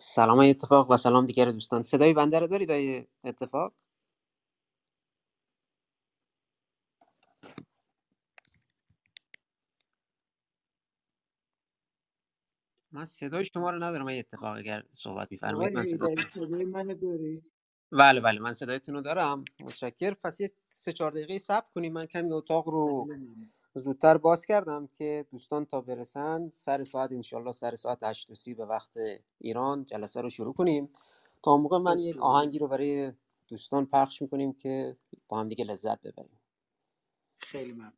سلام های اتفاق و سلام دیگر دوستان. صدای بنده رو دارید های اتفاق؟ من صدای شما رو ندارم های اتفاق اگر صحبت میفرمایید من صدا صدای منو دارید بله بله من صدایتون رو دارم. متشکر پس یه سه چهار دقیقه صبر کنیم. من کمی اتاق رو بله. زودتر باز کردم که دوستان تا برسن سر ساعت انشالله سر ساعت 8 و سی به وقت ایران جلسه رو شروع کنیم. تا موقع من یک آهنگی رو برای دوستان پخش می‌کنیم که با هم دیگه لذت ببریم. خیلی ممنون.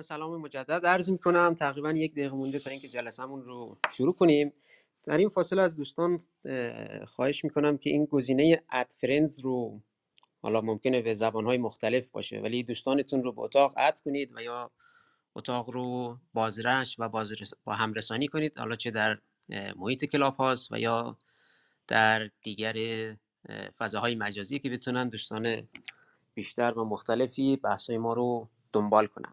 من سلام مجدد عرض می کنم تقریبا یک دقیقه مونده تا اینکه جلسمون رو شروع کنیم. در این فاصله از دوستان اه، خواهش می کنم که این گزینه اد فرندز رو حالا ممکنه به زبانهای مختلف باشه ولی دوستانتون رو به اتاق اد کنید و یا اتاق رو بازرش و بازرس با همرسانی کنید. حالا چه در محیط کلاب هاست و یا در دیگر اه، فضاهای مجازی که بتونن دوستان بیشتر و مختلفی بحثای ما رو دنبال کنن.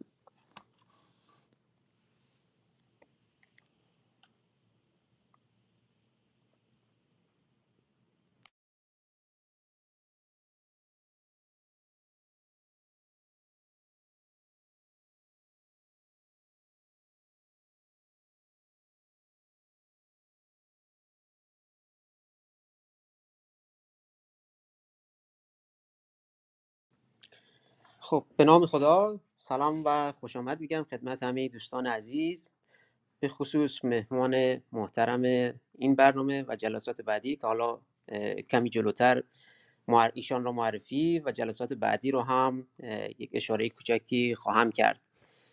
خب به نام خدا سلام و خوش آمد میگم خدمت همه دوستان عزیز. به خصوص مهمان محترم این برنامه و جلسات بعدی که حالا کمی جلوتر ایشان را معرفی و جلسات بعدی رو هم یک اشاره کوچکی خواهم کرد.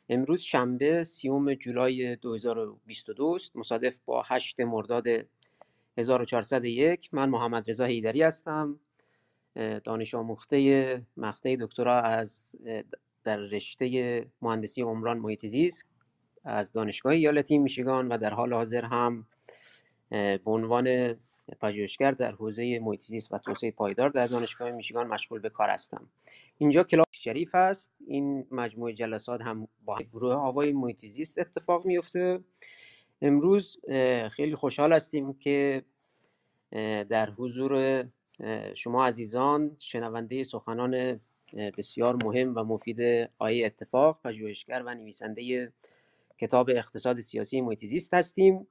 امروز شنبه سیوم جولای 2022 است. مصادف با 8 مرداد 1401 من محمد رضا حیدری هستم. دانش آموخته مقطع دکترا از در رشته مهندسی عمران محیط زیست از دانشگاه ایالتی میشیگان و در حال حاضر هم به عنوان پژوهشگر در حوزه محیط زیست و توسعه پایدار در دانشگاه میشیگان مشغول به کار هستم. اینجا کلاس شریف است. این مجموعه جلسات هم با گروه آوای محیط زیست اتفاق میفته. امروز خیلی خوشحال هستیم که در حضور شما عزیزان شنونده سخنان بسیار مهم و مفید آیه اتفاق پژوهشگر و نویسنده کتاب اقتصاد سیاسی محیط زیست هستیم.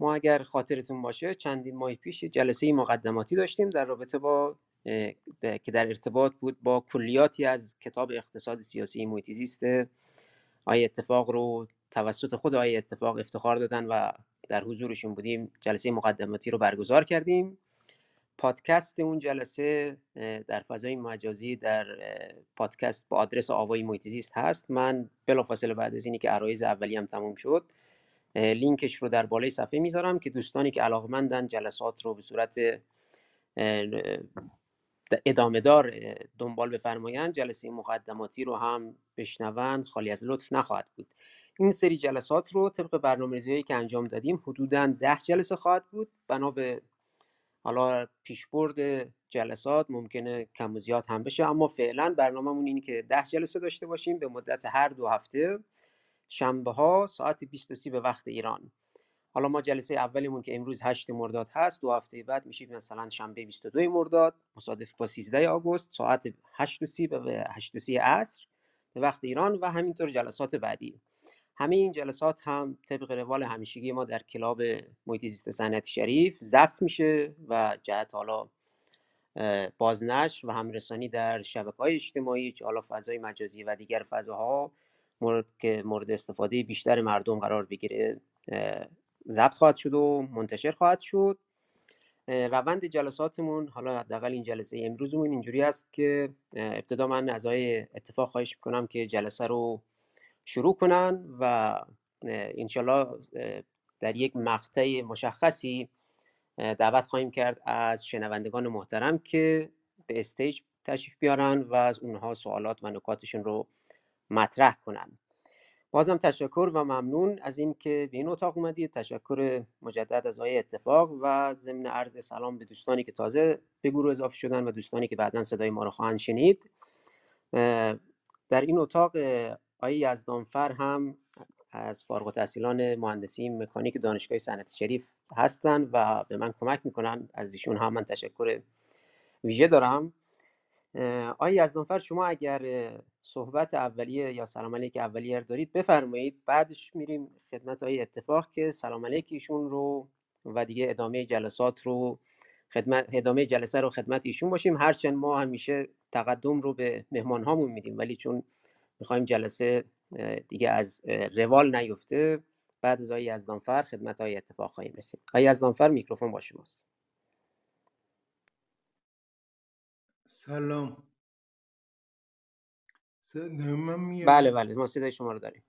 ما اگر خاطرتون باشه چندین ماه پیش جلسه مقدماتی داشتیم در رابطه با که در ارتباط بود با کلیاتی از کتاب اقتصاد سیاسی محیط زیست آیه اتفاق رو توسط خود آیه اتفاق افتخار دادن و در حضورشون بودیم جلسه مقدماتی رو برگزار کردیم. پادکست اون جلسه در فضای مجازی در پادکست با آدرس آوای محیط زیست هست. من بلافاصله بعد از اینی که عرایز اولی هم تموم شد لینکش رو در بالای صفحه می‌ذارم که دوستانی که علاقمندن جلسات رو به صورت ادامه دار دنبال بفرمایند جلسه مقدماتی رو هم بشنوند خالی از لطف نخواهد بود. این سری جلسات رو طبق برنامه‌ریزی که انجام دادیم حدوداً ده جلسه خواهد بود. بنا به حالا پیشبرد جلسات ممکنه کم و زیاد هم بشه اما فعلا برنامه‌مون اینه که ده جلسه داشته باشیم به مدت هر دو هفته. شنبه ها ساعت 23 به وقت ایران. حالا ما جلسه اولمون که امروز 8 مرداد هست دو هفته بعد میشه مثلا شنبه 22 مرداد مصادف با 13 آگوست ساعت 8 به 8 عصر به وقت ایران و همینطور جلسات بعدی. همه این جلسات هم طبق روال همیشگی ما در کلاب محیط زیست صنعتی شریف ضبط میشه و جهت حالا بازنشر و همرسانی در شبکه های اجتماعی چه حالا فضای مجازی و دیگر فضاها مورد که مورد استفاده بیشتر مردم قرار بگیره ضبط خواهد شد و منتشر خواهد شد. روند جلساتمون حالا حداقل این جلسه امروزمون اینجوری است که ابتدا من از اتفاق خواهش می‌کنم که جلسه رو شروع کنن و انشالله در یک مقطع مشخصی دعوت خواهیم کرد از شنوندگان محترم که به استیج تشریف بیارن و از اونها سوالات و نکاتشون رو مطرح کنن. بازم تشکر و ممنون از اینکه به این اتاق اومدید. تشکر مجدد از آقای اتفاق و ضمن عرض سلام به دوستانی که تازه به گروه اضافه شدن و دوستانی که بعدا صدای ما رو خواهند شنید. در این اتاق آقای یزدانفر هم از فارغ التحصیلان مهندسی مکانیک دانشگاه صنعتی شریف هستند و به من کمک می‌کنن. از ایشون هم من تشکر ویژه دارم. آقای یزدانفر شما اگر صحبت اولیه یا سلام علیک اولیه دارید بفرمایید. بعدش میریم خدمت های اتفاق که سلام علیک ایشون رو و دیگه ادامه جلسات رو خدمت ادامه جلسه رو خدمت ایشون باشیم. هرچند ما همیشه تقدم رو به مهمان هامون میدیم ولی چون می‌خوایم جلسه دیگه از روال نیفته. بعد از آقای یزدانفر خدمت های اتفاق خواهیم رسید. آقای یزدانفر میکروفون با شماست. سلام. بله بله ما صدای شما رو داریم.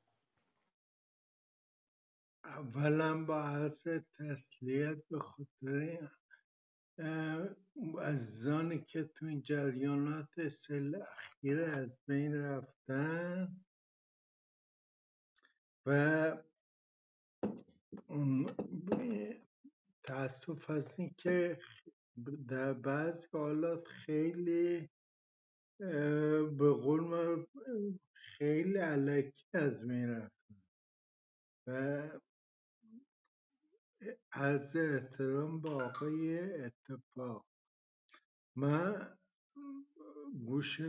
اولا با عرض تسلیت به خاطر عزیزانی که تو این جریانات سل اخیر از بین رفتن و تاسف از این که در بعض حالات خیلی به قول خیلی علکی از بین رفتن و عرض احترام به آقای اتفاق. من گوش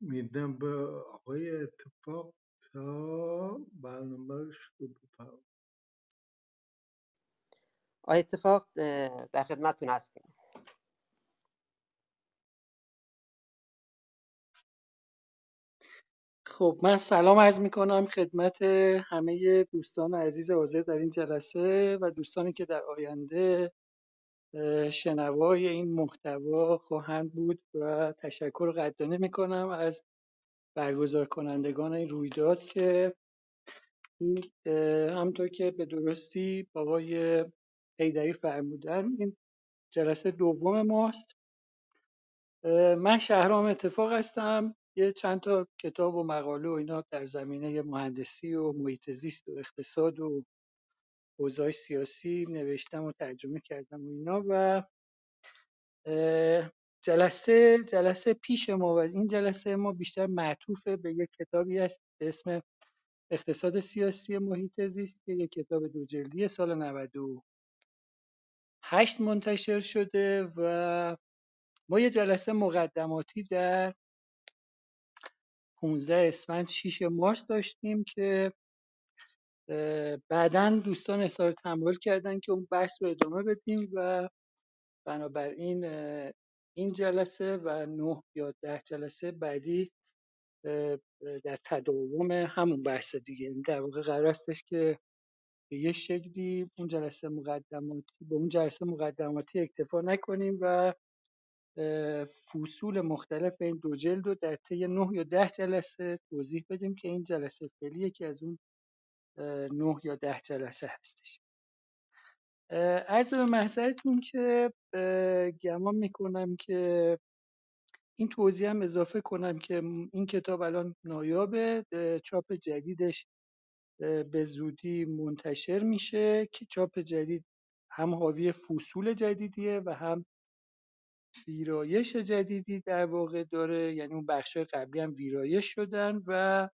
میدم به آقای اتفاق تا برنامه رو شروع آقای اتفاق در خدمتتون هستیم. خب من سلام عرض می کنم خدمت همه دوستان عزیز حاضر در این جلسه و دوستانی که در آینده شنوای این محتوا خواهند بود و تشکر قدردانی می کنم از برگزار کنندگان این رویداد که این همطور که به درستی بابای حیدری فرمودن این جلسه دوم ماست. من شهرام اتفاق هستم. یه چند تا کتاب و مقاله و اینا در زمینه مهندسی و محیط زیست و اقتصاد و اوضاع سیاسی نوشتم و ترجمه کردم و اینا و جلسه جلسه پیش ما و این جلسه ما بیشتر معطوف به یک کتابی است به اسم اقتصاد سیاسی محیط زیست که یک کتاب دو جلدی سال 98 منتشر شده و ما یه جلسه مقدماتی در 15 اسفند 6 مارس داشتیم که بعدا دوستان اظهار تمایل کردن که اون بحث رو ادامه بدیم و بنابراین این جلسه و نه یا ده جلسه بعدی در تداوم همون بحث دیگه. یعنی در واقع قرار استش که به یه شکلی اون جلسه مقدماتی به اون جلسه مقدماتی اکتفا نکنیم و فصول مختلف این دو جلد رو در طی نه یا ده جلسه توضیح بدیم که این جلسه فعلی که از اون نه یا ده جلسه هستش. عرض به محضرتون که گمان می‌کنم که این توضیح هم اضافه کنم که این کتاب الان نایابه چاپ جدیدش به زودی منتشر میشه که چاپ جدید هم حاوی فصول جدیدیه و هم ویرایش جدیدی در واقع داره. یعنی اون بخش قبلی هم ویرایش شدن و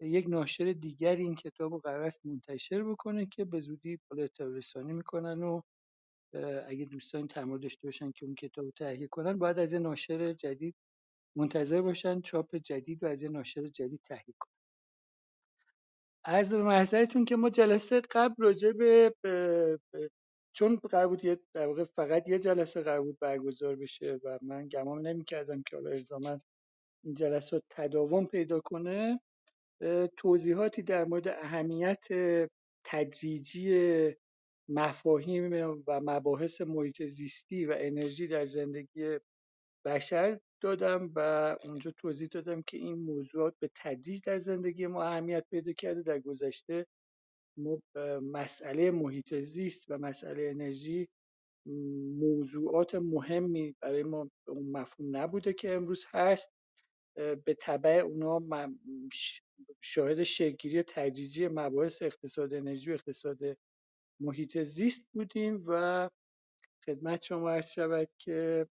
یک ناشر دیگری این کتاب رو قرار است منتشر بکنه که به زودی بالا می‌کنن و اگه دوستان تمایل داشته باشن که اون کتاب رو تهیه کنن باید از یه ناشر جدید منتظر باشن چاپ جدید و از یه ناشر جدید تهیه کنن. به محضرتون که ما جلسه قبل راجع به چون قرار بود یه در واقع فقط یه جلسه قرار بود برگزار بشه و من گمان نمی‌کردم که حالا الزاما این جلسات تداوم پیدا کنه توضیحاتی در مورد اهمیت تدریجی مفاهیم و مباحث محیط زیستی و انرژی در زندگی بشر دادم و اونجا توضیح دادم که این موضوعات به تدریج در زندگی ما اهمیت پیدا کرده در گذشته مسئله محیط زیست و مسئله انرژی موضوعات مهمی برای ما اون مفهوم نبوده که امروز هست. به تبع اونا شاهد شکلگیری تدریجی مباحث اقتصاد انرژی و اقتصاد محیط زیست بودیم و خدمت شما عرض شود که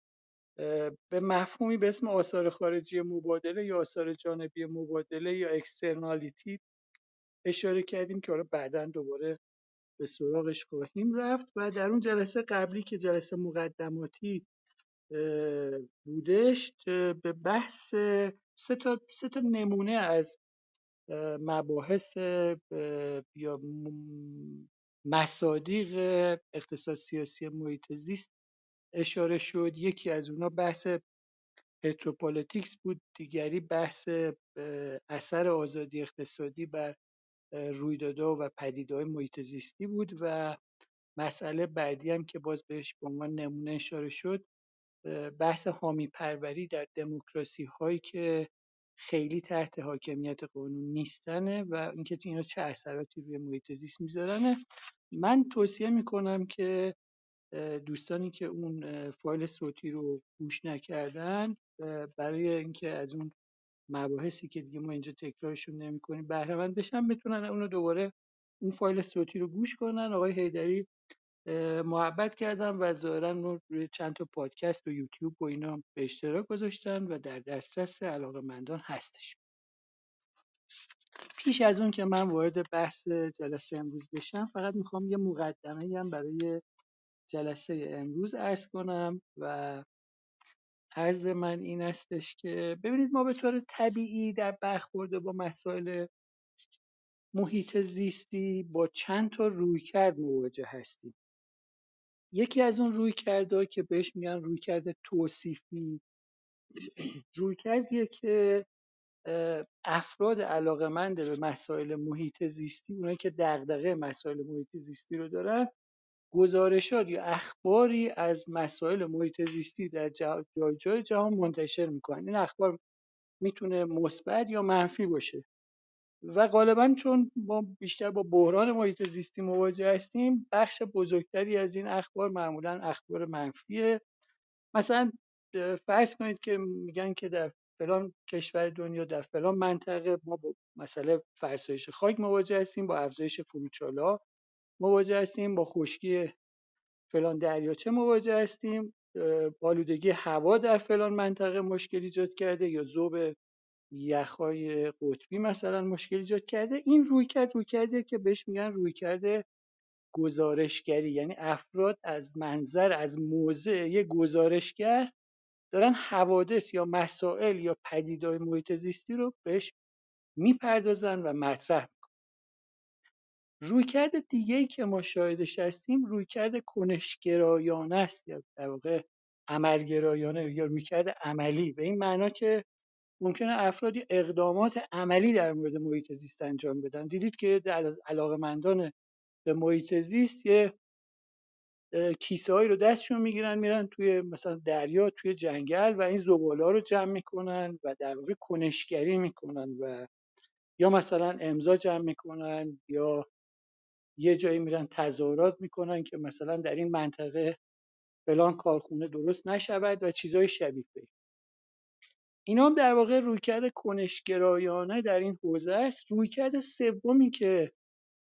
به مفهومی به اسم آثار خارجی مبادله یا آثار جانبی مبادله یا اکسترنالیتی اشاره کردیم که حالا بعدا دوباره به سراغش خواهیم رفت و در اون جلسه قبلی که جلسه مقدماتی بودش به بحث سه تا, سه تا نمونه از مباحث یا مصادیق اقتصاد سیاسی محیط زیست اشاره شد. یکی از اونا بحث petropolitics بود دیگری بحث اثر آزادی اقتصادی بر رویدادها و پدیده‌های محیط زیستی بود و مسئله بعدی هم که باز بهش به عنوان نمونه اشاره شد بحث حامی پروری در دموکراسی هایی که خیلی تحت حاکمیت قانون نیستنه و اینکه اینا چه اثراتی روی محیط زیست میذارنه. من توصیه می‌کنم که دوستانی که اون فایل صوتی رو گوش نکردن برای اینکه از اون مباحثی که دیگه ما اینجا تکرارشون نمی‌کنیم. بهره مند بشن بتونن اونو دوباره اون فایل صوتی رو گوش کنن. آقای هیدری محبت کردم و ظاهرا رو روی چند تا پادکست و یوتیوب و اینا به اشتراک گذاشتن و در دسترس علاقمندان هستش. پیش از اون که من وارد بحث جلسه امروز بشم فقط می‌خوام یه مقدمه هم برای جلسه امروز عرض کنم و عرض من این استش که ببینید ما به طور طبیعی در برخورد با مسائل محیط زیستی با چند تا رویکرد مواجه هستیم. یکی از اون رویکردها که بهش میگن رویکرد توصیفی رویکردیه که افراد علاقمند به مسائل محیط زیستی اونایی که دغدغه مسائل محیط زیستی رو دارن گزارشات یا اخباری از مسائل محیط زیستی در جای جای جهان منتشر می‌کنن. این اخبار می‌تونه مثبت یا منفی باشه. و غالبا چون ما بیشتر با بحران محیط زیستی مواجه هستیم بخش بزرگتری از این اخبار معمولا اخبار منفیه. مثلا فرض کنید که میگن که در فلان کشور دنیا در فلان منطقه ما با مسئله فرسایش خاک مواجه هستیم با افزایش فروچالا مواجه هستیم با خشکی فلان دریاچه مواجه هستیم؟ آلودگی هوا در فلان منطقه مشکل ایجاد کرده یا ذوب یخهای قطبی مثلا مشکل ایجاد کرده؟ این رویکرد رویکردیه که بهش میگن رویکرد گزارشگری. یعنی افراد از منظر از موضع یک گزارشگر دارن حوادث یا مسائل یا پدیدهای محیط زیستی رو بهش می‌پردازن و مطرح رویکرد دیگه‌ای که ما شاهدش هستیم رویکرد کنشگرایانه است یا در واقع عملگرایانه یا رویکرد عملی. به این معنا که ممکنه افرادی اقدامات عملی در مورد محیط زیست انجام بدن. دیدید که در علاقمندان به محیط زیست یه کیسه رو دستشون می‌گیرن میرن توی مثلا دریا توی جنگل و این زباله رو جمع می‌کنن و در واقع کنشگری می‌کنن و یا مثلا امضا جمع می‌کنن یا یه جایی میرن تظاهرات می‌کنن که مثلا در این منطقه فلان کارخونه درست نشود و چیزای شبیه به اینا هم در واقع رویکرد کنشگرایانه در این حوزه است. رویکرد سومی که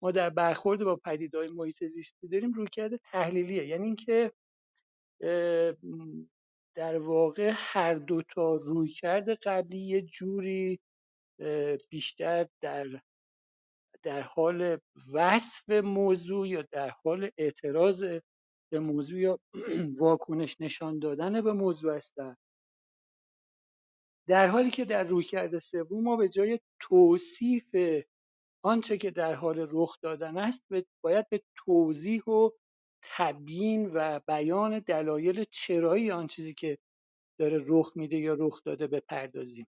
ما در برخورد با پدیدهای محیط زیستی داریم رویکرد تحلیلیه. یعنی اینکه در واقع هر دو تا رویکرد قبلی یه جوری بیشتر در در حال وصف موضوع یا در حال اعتراض به موضوع یا واکنش نشان دادن به موضوع هستند در حالی که در رویکرد سوم ما به جای توصیف آنچه که در حال رخ دادن است باید به توضیح و تبیین و بیان دلایل چرایی آن چیزی که داره رخ میده یا رخ داده بپردازیم.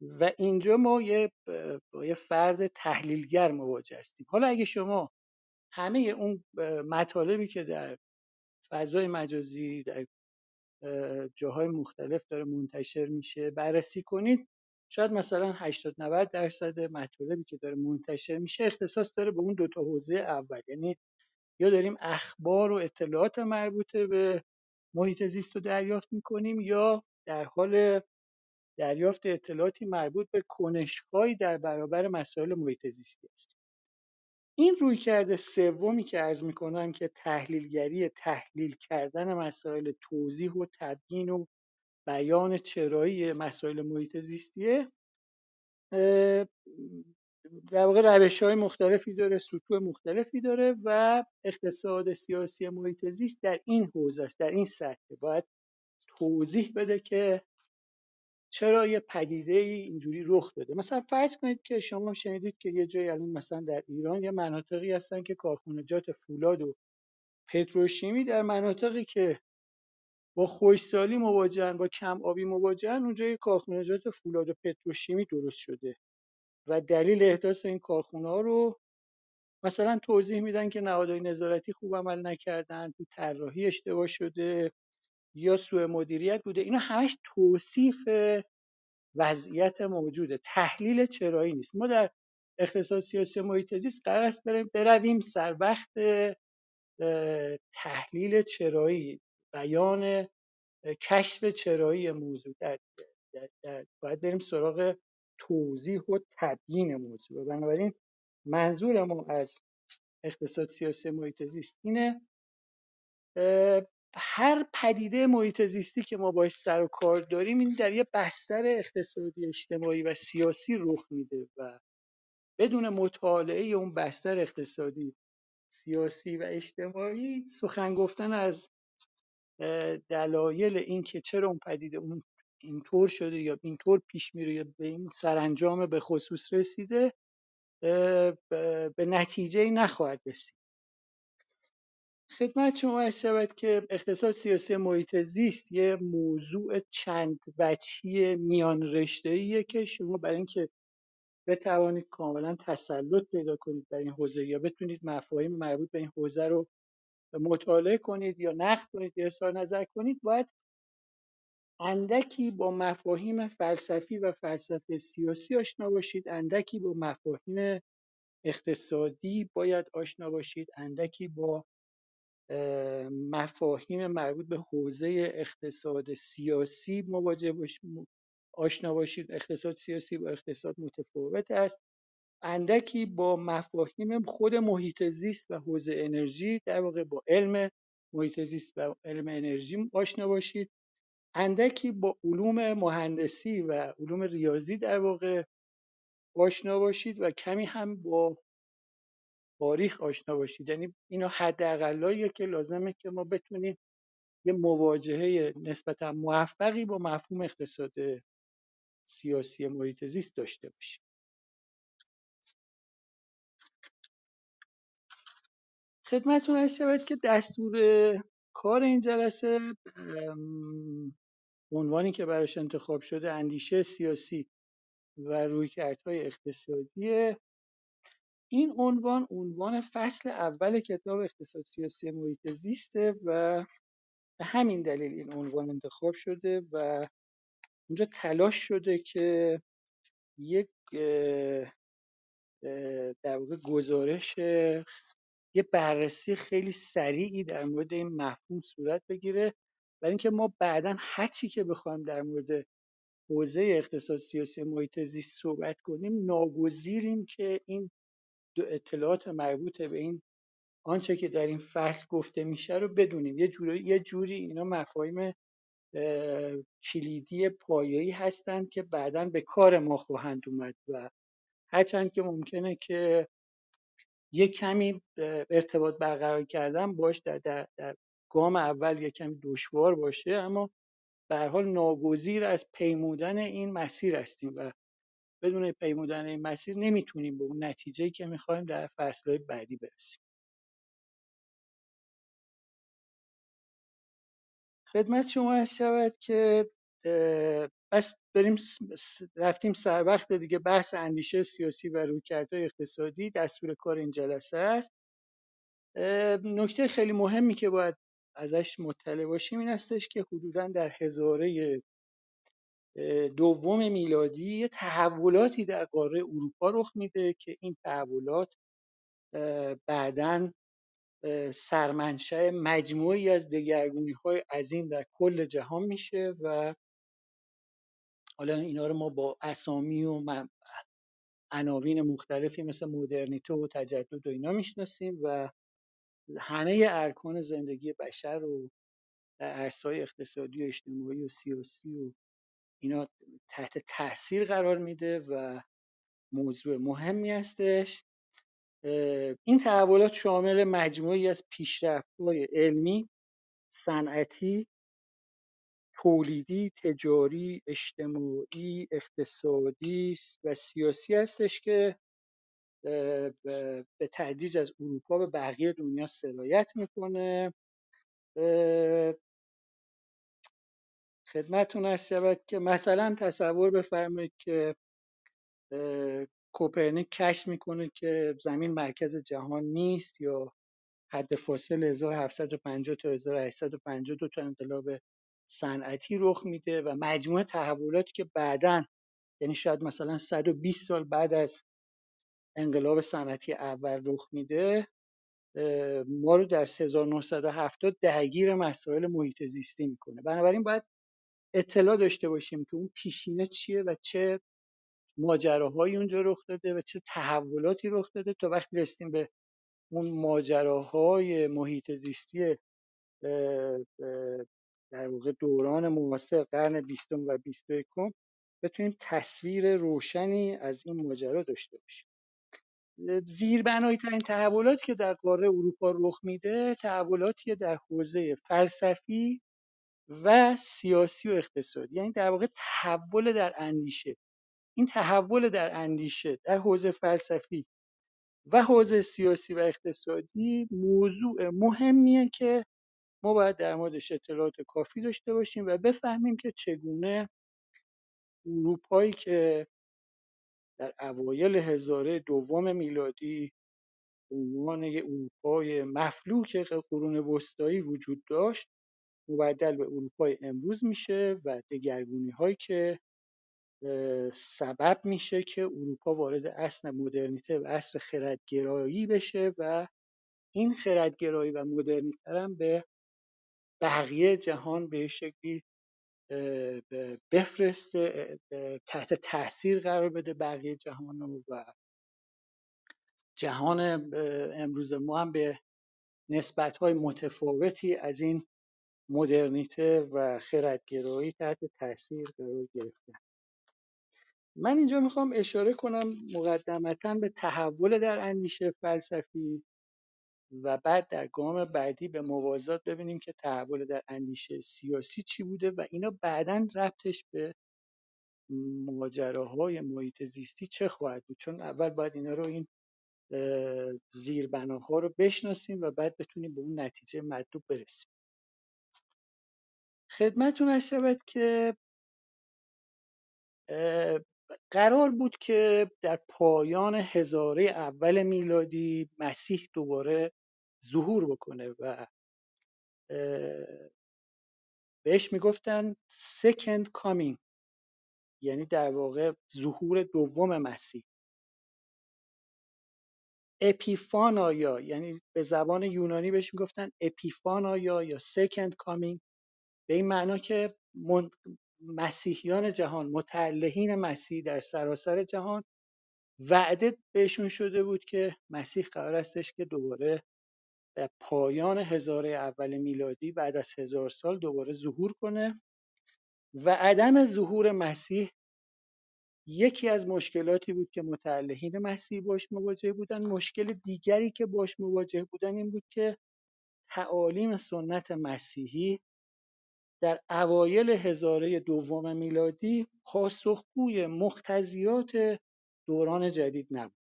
و اینجا ما یه با یه فرد تحلیلگر مواجه هستیم. حالا اگه شما همه اون مطالبی که در فضای مجازی در جاهای مختلف داره منتشر میشه بررسی کنید شاید مثلا 80 90 درصد مطالبی که داره منتشر میشه اختصاص داره به اون دو تا حوزه اول. یعنی یا داریم اخبار و اطلاعات مربوطه به محیط زیست رو دریافت می‌کنیم یا در حال دریافت اطلاعاتی مربوط به کنشهایی در برابر مسائل محیط زیستی است. این رویکرد سومی که عرض می‌کنم که تحلیلگری تحلیل کردن مسائل توضیح و تبیین و بیان چرایی مسائل محیط زیستیه در واقع روش های مختلفی داره سطوح مختلفی داره و اقتصاد سیاسی محیط زیست در این حوزه است در این سطح. باید توضیح بده که چرا یه پدیده اینجوری رخ داده؟ مثلا فرض کنید که شما شنیدید که یه جایی الان مثلا در ایران یه مناطقی هستن که کارخونجات فولاد و پتروشیمی در مناطقی که با خشکسالی مواجهن با کم آبی مواجهن اونجا یه کارخونجات فولاد و پتروشیمی درست شده. و دلیل احداث این کارخونه ها رو مثلا توضیح میدن که نهادهای نظارتی خوب عمل نکردن تو طراحی اشتباه شده. یا سوء مدیریت بوده؟ اینا همش توصیف وضعیت موجوده. تحلیل چرایی نیست. ما در اقتصاد سیاسی محیط زیست قرار است برویم سر وقت تحلیل چرایی بیان کشف چرایی موضوع در, در, در باید بریم سراغ توضیح و تبیین موضوع. بنابراین منظور ما از اقتصاد سیاسی محیط زیست اینه هر پدیده محیط زیستی که ما باش سر و کار داریم این در یه بستر اقتصادی اجتماعی و سیاسی رخ میده و بدون مطالعه اون بستر اقتصادی سیاسی و اجتماعی سخن گفتن از دلایل این که چرا اون پدیده اون اینطور شده یا اینطور پیش میره یا به این سرانجام به خصوص رسیده به نتیجه نخواهد رسید. خدمت شما عرض شود که اقتصاد سیاسی محیط زیست یه موضوع چند وجهی میان رشته که شما برای اینکه بتوانید کاملا تسلط پیدا کنید در این حوزه یا بتونید مفاهیم مربوط به این حوزه رو مطالعه کنید یا نقد کنید یا اظهار نظر کنید باید اندکی با مفاهیم فلسفی و فلسفه سیاسی آشنا باشید اندکی با مفاهیم اقتصادی باید آشنا باشید اندکی با مفاهیم مربوط به حوزه اقتصاد سیاسی مواجه باشید آشنا باشید. اقتصاد سیاسی و اقتصاد متفاوت است. اندکی با مفاهیم خود محیط زیست و حوزه انرژی در واقع با علم محیط زیست و علم انرژی آشنا باشید. اندکی با علوم مهندسی و علوم ریاضی در واقع آشنا باشید و کمی هم با تاریخ آشنا باشید. یعنی اینا حداقلاییه که لازمه که ما بتونیم یه مواجهه نسبتا موفقی با مفهوم اقتصاد سیاسی محیط زیست داشته باشیم. خدمتتون هست شود که دستور کار این جلسه عنوانی که براش انتخاب شده اندیشه سیاسی و رویکردهای اقتصادی این عنوان عنوان فصل اول کتاب اقتصاد سیاسی محیط زیسته و به همین دلیل این عنوان انتخاب شده و اونجا تلاش شده که یک در واقع گزارش یه بررسی خیلی سریعی در مورد این مفهوم صورت بگیره. برای اینکه ما بعدا هرچی که بخوایم در مورد حوزه اقتصاد سیاسی محیط زیست صحبت کنیم ناگزیریم که این اطلاعات مربوط به این آنچه که در این فصل گفته میشه رو بدونیم. یه جوری یه جوری اینا مفاهیم کلیدی پایه‌ای هستند که بعدا به کار ما خواهند اومد و هرچند که ممکنه که یه کمی ارتباط برقرار کردن باش در, در, در گام اول یه کمی دشوار باشه اما به هر حال ناگزیر از پیمودن این مسیر هستیم و بدون پیمودن این مسیر نمی‌تونیم به اون نتیجه‌ای که می‌خوایم در فصلهای بعدی برسیم. خدمت شما عرض شود که بس بریم رفتیم سر وقت دیگه بحث اندیشه سیاسی و رویکردهای اقتصادی دستور کار این جلسه است. نکته خیلی مهمی که باید ازش مطلع باشیم این هستش که حدودا در هزاره دوم میلادی یه تحولاتی در قاره اروپا رخ میده که این تحولات بعدا سرمنشأ مجموعی از دگرگونی های عظیم در کل جهان میشه و حالا اینا رو ما با اسامی و عناوین مختلفی مثل مدرنیته و تجدد و اینا می‌شناسیم و همه ارکان زندگی بشر رو در عرصه‌های اقتصادی و اجتماعی و سیاسی و اینا تحت تاثیر قرار میده و موضوع مهمی هستش. این تحولات شامل مجموعی از پیشرفت‌های علمی، صنعتی، تولیدی، تجاری، اجتماعی، اقتصادی و سیاسی هستش که به تدریج از اروپا به بقیه دنیا سرایت می‌کنه. خدمتتون هست شود که مثلا تصور بفرمایید که کوپرنیک کشف می‌کنه که زمین مرکز جهان نیست یا حد فاصل 1750 تا 1852 تا انقلاب صنعتی رخ میده و مجموعه تحولاتی که بعدا یعنی شاید مثلا 120 سال بعد از انقلاب صنعتی اول رخ میده ما رو در 1970 درگیر مسائل محیط زیستی می‌کنه. بنابراین باید اطلاع داشته باشیم که اون پیشینه چیه و چه ماجراهایی اونجا رخ داده و چه تحولاتی رخ داده تا وقتی رسیدیم به اون ماجراهای محیط زیستی در واقع دوران معاصر قرن بیستم و بیست یکم بتونیم تصویر روشنی از این ماجرا داشته باشیم. زیربنایی ترین تحولاتی که در قاره اروپا رخ میده تحولاتی در حوزه فلسفی و سیاسی و اقتصادی. یعنی در واقع تحول در اندیشه. این تحول در اندیشه در حوزه فلسفی و حوزه سیاسی و اقتصادی موضوع مهمیه که ما باید در موردش اطلاعات کافی داشته باشیم و بفهمیم که چگونه اروپایی که در اوایل هزاره دوم میلادی عنوان یک اروپای مفلوک قرون وسطایی وجود داشت مبدل به اروپای امروز میشه و دگرگونی هایی که سبب میشه که اروپا وارد اصل مدرنیته و اصل خردگرایی بشه و این خردگرایی و مدرنیته هم به بقیه جهان به شکلی بفرسته تحت تاثیر قرار بده بقیه جهان رو و جهان امروز ما هم به نسبت‌های متفاوتی از این مدرنیته و خردگرایی تحت تاثیر قرار گرفته. من اینجا می‌خوام اشاره کنم مقدمتا به تحول در اندیشه فلسفی و بعد در گام بعدی به موازات ببینیم که تحول در اندیشه سیاسی چی بوده و اینا بعدا ربطش به ماجراهای محیط زیستی چه خواهد بود. چون اول باید اینا رو این زیربناها رو بشناسیم و بعد بتونیم به اون نتیجه مطلوب برسیم. خدمتون هست شود که قرار بود که در پایان هزاره اول میلادی مسیح دوباره ظهور بکنه و بهش می‌گفتن second coming یعنی در واقع ظهور دوم مسیح. اپیفانایا یعنی به زبان یونانی بهش می‌گفتن اپیفانایا یا second coming. به این معنا که مسیحیان جهان متعلهین مسیح در سراسر جهان وعده بهشون شده بود که مسیح قرار استش که دوباره در پایان هزاره اول میلادی بعد از هزار سال دوباره ظهور کنه و عدم ظهور مسیح یکی از مشکلاتی بود که متعلهین مسیح باش مواجه بودن. مشکل دیگری که باش مواجه بودن این بود که تعالیم سنت مسیحی در اوایل هزاره دوم میلادی پاسخگوی مقتضیات دوران جدید نبود.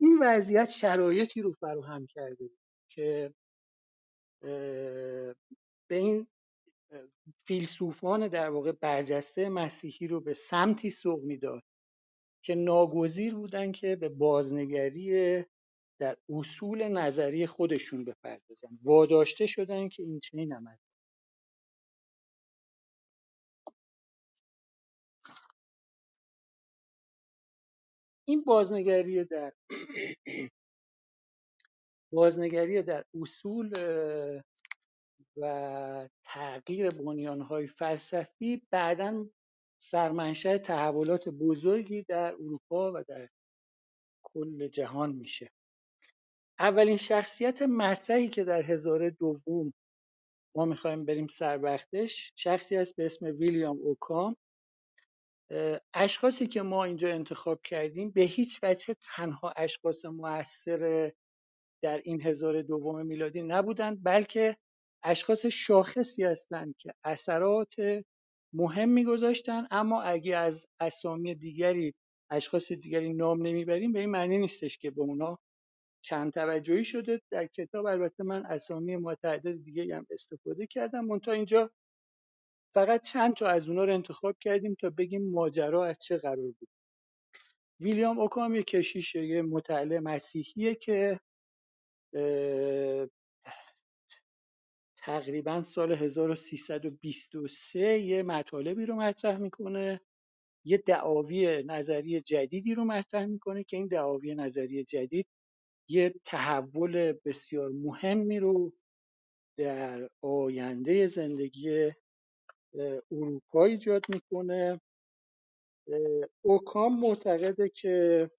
این وضعیت شرایطی رو فراهم کرده بود که به این فیلسوفان در واقع برجسته مسیحی رو به سمتی سوق می‌داد که ناگزیر بودن که به بازنگری در اصول نظری خودشون بپردازن. واداشته شدن که این چنین عمل این بازنگری در بازنگری در اصول و تغییر بنیانهای فلسفی بعدا سرمنشأ تحولات بزرگی در اروپا و در کل جهان میشه. اولین شخصیت مطرحی که در هزاره دوم ما می‌خوایم بریم سر وقتش شخصی است به اسم ویلیام اوکام. اشخاصی که ما اینجا انتخاب کردیم به هیچ وجه تنها اشخاص مؤثر در این هزار دوم میلادی نبودند بلکه اشخاص شاخصی هستند که اثرات مهمی گذاشتن اما اگه از اسامی دیگری اشخاص دیگری نام نمی‌بریم به این معنی نیستش که به اونا کم توجهی شده در کتاب. البته من اسامی متعدد دیگه هم استفاده کردم. منتها اینجا فقط چند تا از اونا رو انتخاب کردیم تا بگیم ماجرا از چه قرار بود. ویلیام اوکام یه کشیش یه مسیحیه که تقریبا سال 1323 یه مطالبی رو مطرح می‌کنه. یه دعاوی نظری جدیدی رو مطرح می‌کنه که این دعاوی نظری جدید یه تحول بسیار مهمی رو در آینده زندگی اروپا ایجاد می‌کنه. اوکام معتقده که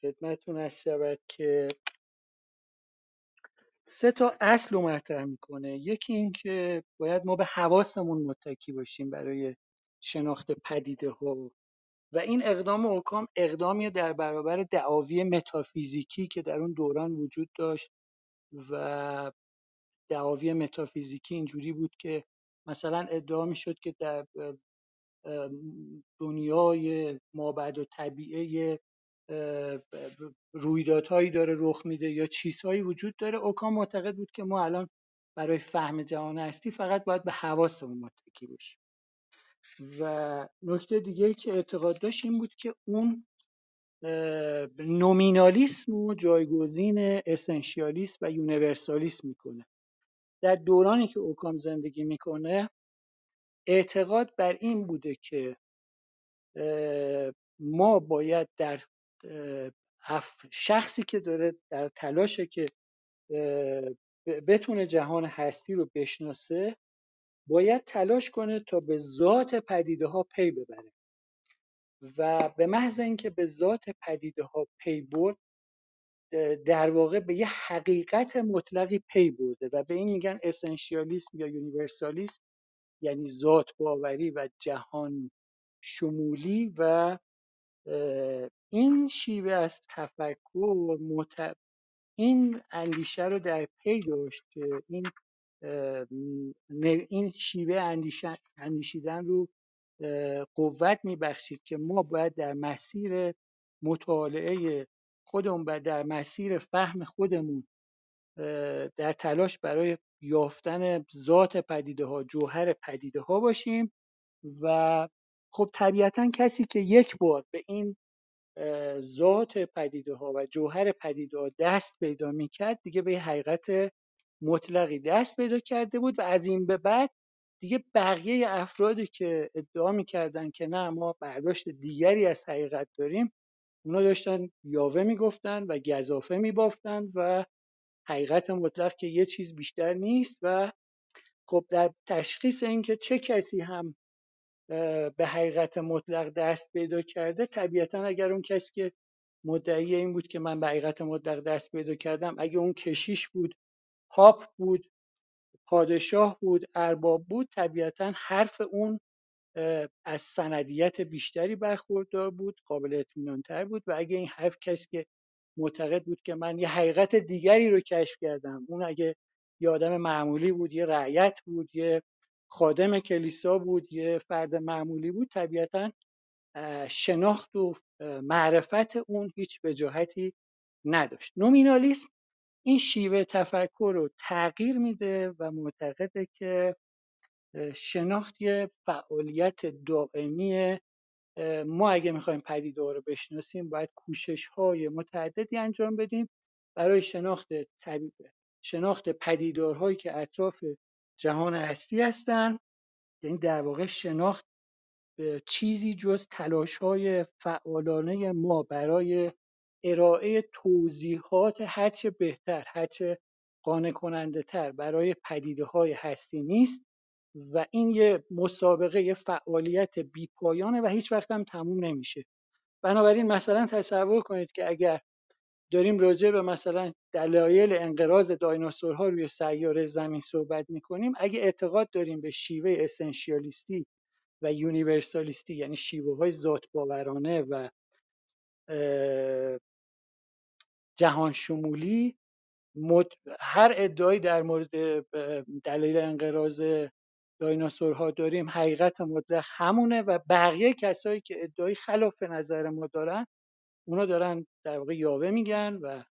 خدمتتون هست شود که سه تا اصل رو مطرح می‌کنه. یکی این که باید ما به حواسمون متکی باشیم برای شناخت پدیده ها و این اقدام اوکام اقدامی در برابر دعاوی متافیزیکی که در اون دوران وجود داشت و دعاوی متافیزیکی اینجوری بود که مثلا ادعا می‌شد که در دنیای مابعد و طبیعه رویدادهایی داره رخ میده یا چیزهایی وجود داره اوکان معتقد بود که ما الان برای فهم جهان هستی فقط باید به حواسمون متکی باشیم. و نکته دیگه که اعتقاد داشت این بود که اون نومینالیسم و جایگزین اسنشیالیسم و یونیورسالیسم می‌کنه. در دورانی که اوکام زندگی می‌کنه اعتقاد بر این بوده که ما باید در شخصی که داره در تلاشه که بتونه جهان هستی رو بشناسه باید تلاش کنه تا به ذات پدیده ها پی ببره. و به محض اینکه به ذات پدیده ها پی برد در واقع به یه حقیقت مطلقی پی برده و به این میگن essentialism یا universalism یعنی ذات باوری و جهان شمولی و این شیوه از تفکر این اندیشه رو در پی داشت که این این شیوه اندیشیدن رو قوت میبخشید که ما باید در مسیر مطالعه خودمون و در مسیر فهم خودمون در تلاش برای یافتن ذات پدیده ها جوهر پدیده ها باشیم و خب طبیعتا کسی که یک بار به این ذات پدیده ها و جوهر پدیده ها دست پیدا می‌کرد دیگه به حقیقت مطلقی دست پیدا کرده بود و از این به بعد دیگه بقیه افرادی که ادعا می‌کردن که نه ما برداشت دیگری از حقیقت داریم اونا داشتن یاوه می‌گفتن و گذافه میبافتن و حقیقت مطلق که یه چیز بیشتر نیست و خب در تشخیص اینکه چه کسی هم به حقیقت مطلق دست پیدا کرده طبیعتا اگر اون کسی که مدعی این بود که من به حقیقت مطلق دست پیدا کردم اگه اون کشیش بود پاپ بود پادشاه بود ارباب بود طبیعتا حرف اون از سندیت بیشتری برخوردار بود قابل اطمینان تر بود و اگه این حرف کسی که معتقد بود که من یه حقیقت دیگری رو کشف کردم اون اگه یه آدم معمولی بود یه رعیت بود یه خادم کلیسا بود یه فرد معمولی بود طبیعتا شناخت و معرفت اون هیچ وجاهتی نداشت. نومینالیسم این شیوه تفکر رو تغییر میده و معتقده که شناخت یه فعالیت دائمی ما اگه می‌خوایم پدیده رو بشناسیم باید کوشش های متعددی انجام بدیم برای شناخت طبیعه شناخت پدیدارهایی که اطراف جهان هستی هستند یعنی در واقع شناخت چیزی جز تلاش‌های فعالانه ما برای ارائه توضیحات هرچه بهتر هرچه قانع کننده تر برای پدیده های هستی نیست و این یه مسابقه یه فعالیت بیپایانه و هیچ وقت هم تموم نمیشه. بنابراین مثلا تصور کنید که اگر داریم راجع به مثلا دلایل انقراض دایناسورها روی سیاره زمین صحبت می‌کنیم اگه اعتقاد داریم به شیوه اسنشیالیستی و یونیورسالیستی یعنی شیوه های ذات باورانه و جهان شمولی هر ادعایی در مورد دلیل انقراض دایناسورها داریم حقیقت مطلق همونه و بقیه کسایی که ادعای خلاف نظر ما دارن اونا دارن در واقع یاوه میگن و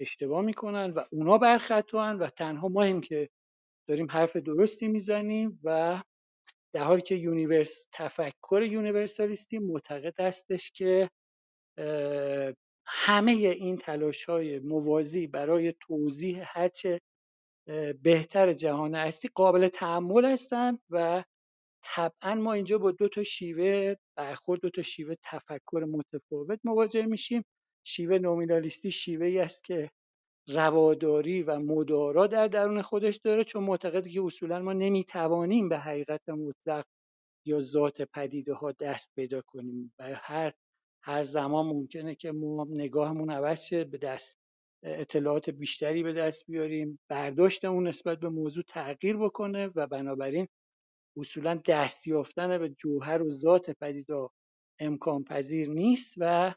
اشتباه می‌کنن و اونا برخطوان و تنها ماییم که داریم حرف درستی می‌زنیم و در حالی که univers تفکر universalistی معتقد هستش که همه این تلاش های موازی برای توضیح هرچه بهتر جهان هستی قابل تحمل هستند و طبعا ما اینجا با دو تا شیوه برخورد دو تا شیوه تفکر متفاوت مواجه میشیم. شیوه nominalistی شیوه ای است که رواداری و مدارا در درون خودش داره چون معتقده که اصولا ما نمی‌توانیم به حقیقت مطلق یا ذات پدیده ها دست پیدا کنیم. و هر هر زمان ممکنه که ما نگاهمون عوض شه به دست اطلاعات بیشتری به دست بیاریم. برداشتمون نسبت به موضوع تغییر بکنه و بنابراین اصولا دست یافتن به جوهر و ذات پدیده امکان پذیر نیست و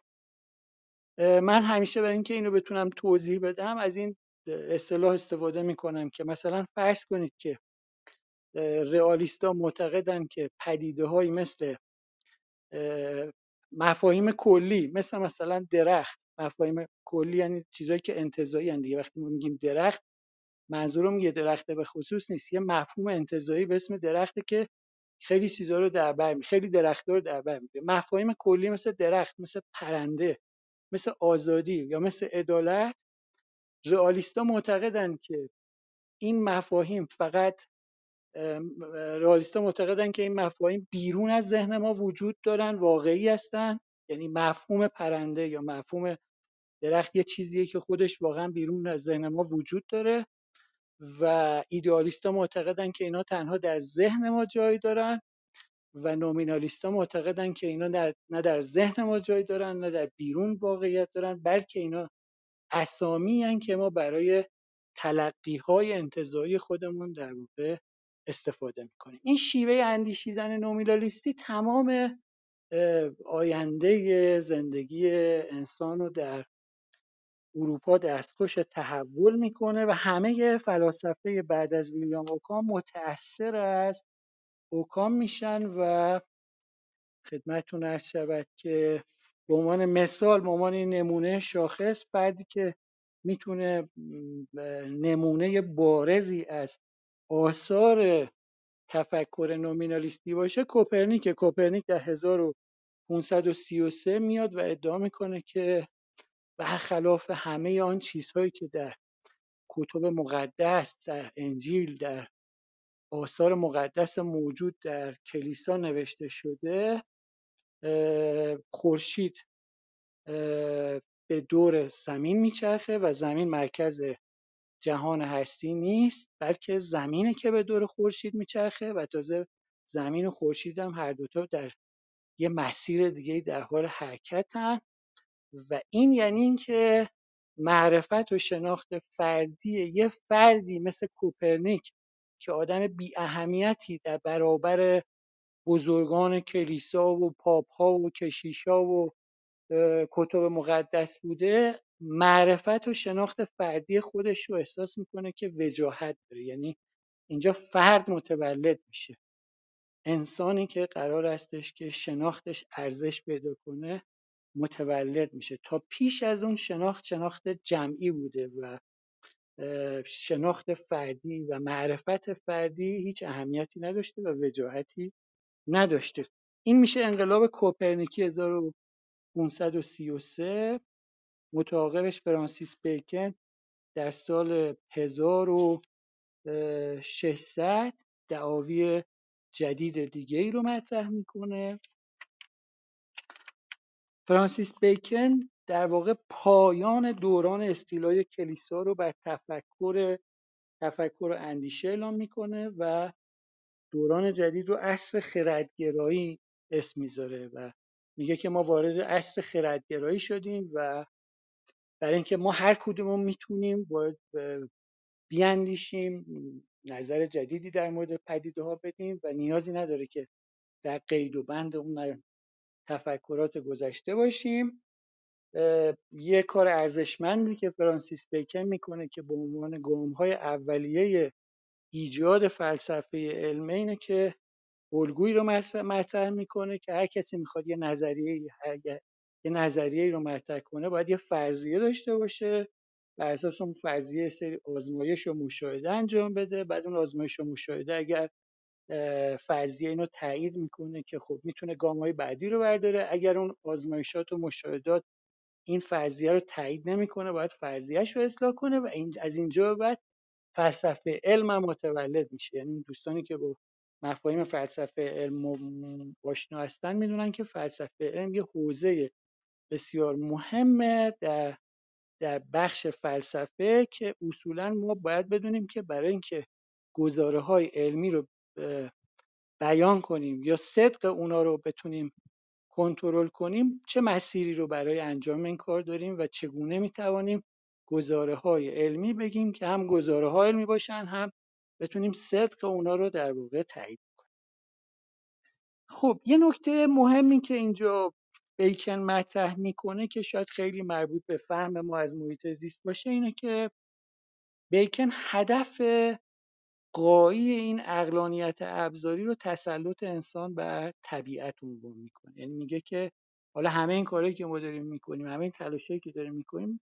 من همیشه برای اینکه اینو بتونم توضیح بدم از این اصطلاح استفاده می‌کنم که مثلا فرض کنید که رئالیستا معتقدن که پدیده مثل مفاهیم کلی مثل مثلا درخت. مفاهیم کلی یعنی چیزایی که انتزاعی دیگه. وقتی ما میگیم درخت منظورم یه درخت به خصوص نیست یه مفهوم انتزاعی به اسم درخته که خیلی چیزا رو در بر خیلی درختها رو در بر می‌گیره مفاهیم کلی مثل درخت مثل پرنده مثل آزادی یا مثل عدالت رئالیستا معتقدند که این مفاهیم فقط ام، رئالیستا معتقدند که این مفاهیم بیرون از ذهن ما وجود دارن واقعی هستند یعنی مفهوم پرنده یا مفهوم درخت یه چیزیه که خودش واقعا بیرون از ذهن ما وجود داره و ایدئالیستا معتقدن که اینا تنها در ذهن ما جای دارن و نومینالیستا معتقدن که اینا در نه در ذهن ما جای دارن نه در بیرون واقعیت دارن بلکه اینا اسامی هن که ما برای تلقی های انتزاعی خودمون در واقع استفاده می‌کنیم. این شیوه اندیشیدن نومینالیستی تمام آینده زندگی انسان رو در اروپا دستخوش تحول می‌کنه و همه فلاسفه بعد از ویلیام اوکام متأثر از اوکام میشن و خدمتتون عرض شود که به عنوان مثال به عنوان نمونه شاخص فردی که می‌تونه نمونه بارزی از آثار تفکر نومینالیستی باشه کوپرنیک کوپرنیک در 1533 میاد و ادعا می‌کنه که برخلاف همه آن چیزهایی که در کتب مقدس در انجیل در آثار مقدس موجود در کلیسا نوشته شده خورشید به دور زمین میچرخه و زمین مرکز جهان هستی نیست بلکه زمینه که به دور خورشید میچرخه و تازه زمین و خورشید هم هر دوتا در یه مسیر دیگه در حال حرکتن. و این یعنی اینکه معرفت و شناخت فردی یه فردی مثل کوپرنیک که آدم بی اهمیتی در برابر بزرگان کلیسا و پاپ ها و کشیشا و کتب مقدس بوده معرفت و شناخت فردی خودش رو احساس می‌کنه که وجاهت داره. یعنی اینجا فرد متولد میشه. انسانی که قرار استش که شناختش ارزش پیدا کنه متولد میشه. تا پیش از اون شناخت شناخت جمعی بوده و شناخت فردی و معرفت فردی هیچ اهمیتی نداشته و وجاهتی نداشته. این میشه انقلاب کوپرنیکی 1533 متعاقبش فرانسیس بیکن در سال 1600 دعاوی جدید دیگه ای رو مطرح می‌کنه. فرانسیس بیکن در واقع پایان دوران استیلای کلیسا رو بر تفکر تفکر و اندیشه اعلام می‌کنه و دوران جدید رو عصر خردگرایی اسم می‌ذاره و میگه که ما وارد عصر خردگرایی شدیم و برای اینکه ما هر کدومون می‌تونیم وارد بیاندیشیم نظر جدیدی در مورد پدیده ها بدیم و نیازی نداره که در قید و بند اون تفکرات گذشته باشیم. یه کار ارزشمندی که فرانسیس بیکن می‌کنه که به عنوان گام های اولیه ایجاد فلسفه علمه اینه که الگویی رو مطرح می‌کنه که هر کسی می‌خواد یه نظریه یه نظریه رو مطرح کنه باید یه فرضیه داشته باشه بر اساس اون فرضیه سری آزمایش و مشاهده انجام بده. بعد اون آزمایش و مشاهده اگر فرضیه اینو تایید می‌کنه که خب می‌تونه گام های بعدی رو برداره. اگر اون آزمایشات و مشاهدات این فرضیه رو تایید نمی‌کنه باید فرضیهش رو اصلاح کنه و این از اینجا بعد فلسفه علم هم متولد میشه. یعنی دوستانی که با مفاهیم فلسفه علم آشنا هستن می‌دونن که فلسفه علم یه حوزه بسیار مهمه در در بخش فلسفه که اصولا ما باید بدونیم که برای اینکه گزاره های علمی رو بیان کنیم یا صدق اونا رو بتونیم کنترل کنیم چه مسیری رو برای انجام این کار داریم و چگونه می‌توانیم گزاره های علمی بگیم که هم گزاره های علمی باشن هم بتونیم صدق اونا رو در واقع تایید کنیم. خب یه نکته مهمی که اینجا بیکن مطرح می‌کنه که شاید خیلی مربوط به فهم ما از محیط زیست باشه اینه که بیکن هدف قایی این اقلانیت ابزاری رو تسلط انسان بر طبیعت عنوان می‌کنه. یعنی میگه که حالا همه این کارهایی که ما داریم می‌کنیم همه این تلاشایی که داریم می‌کنیم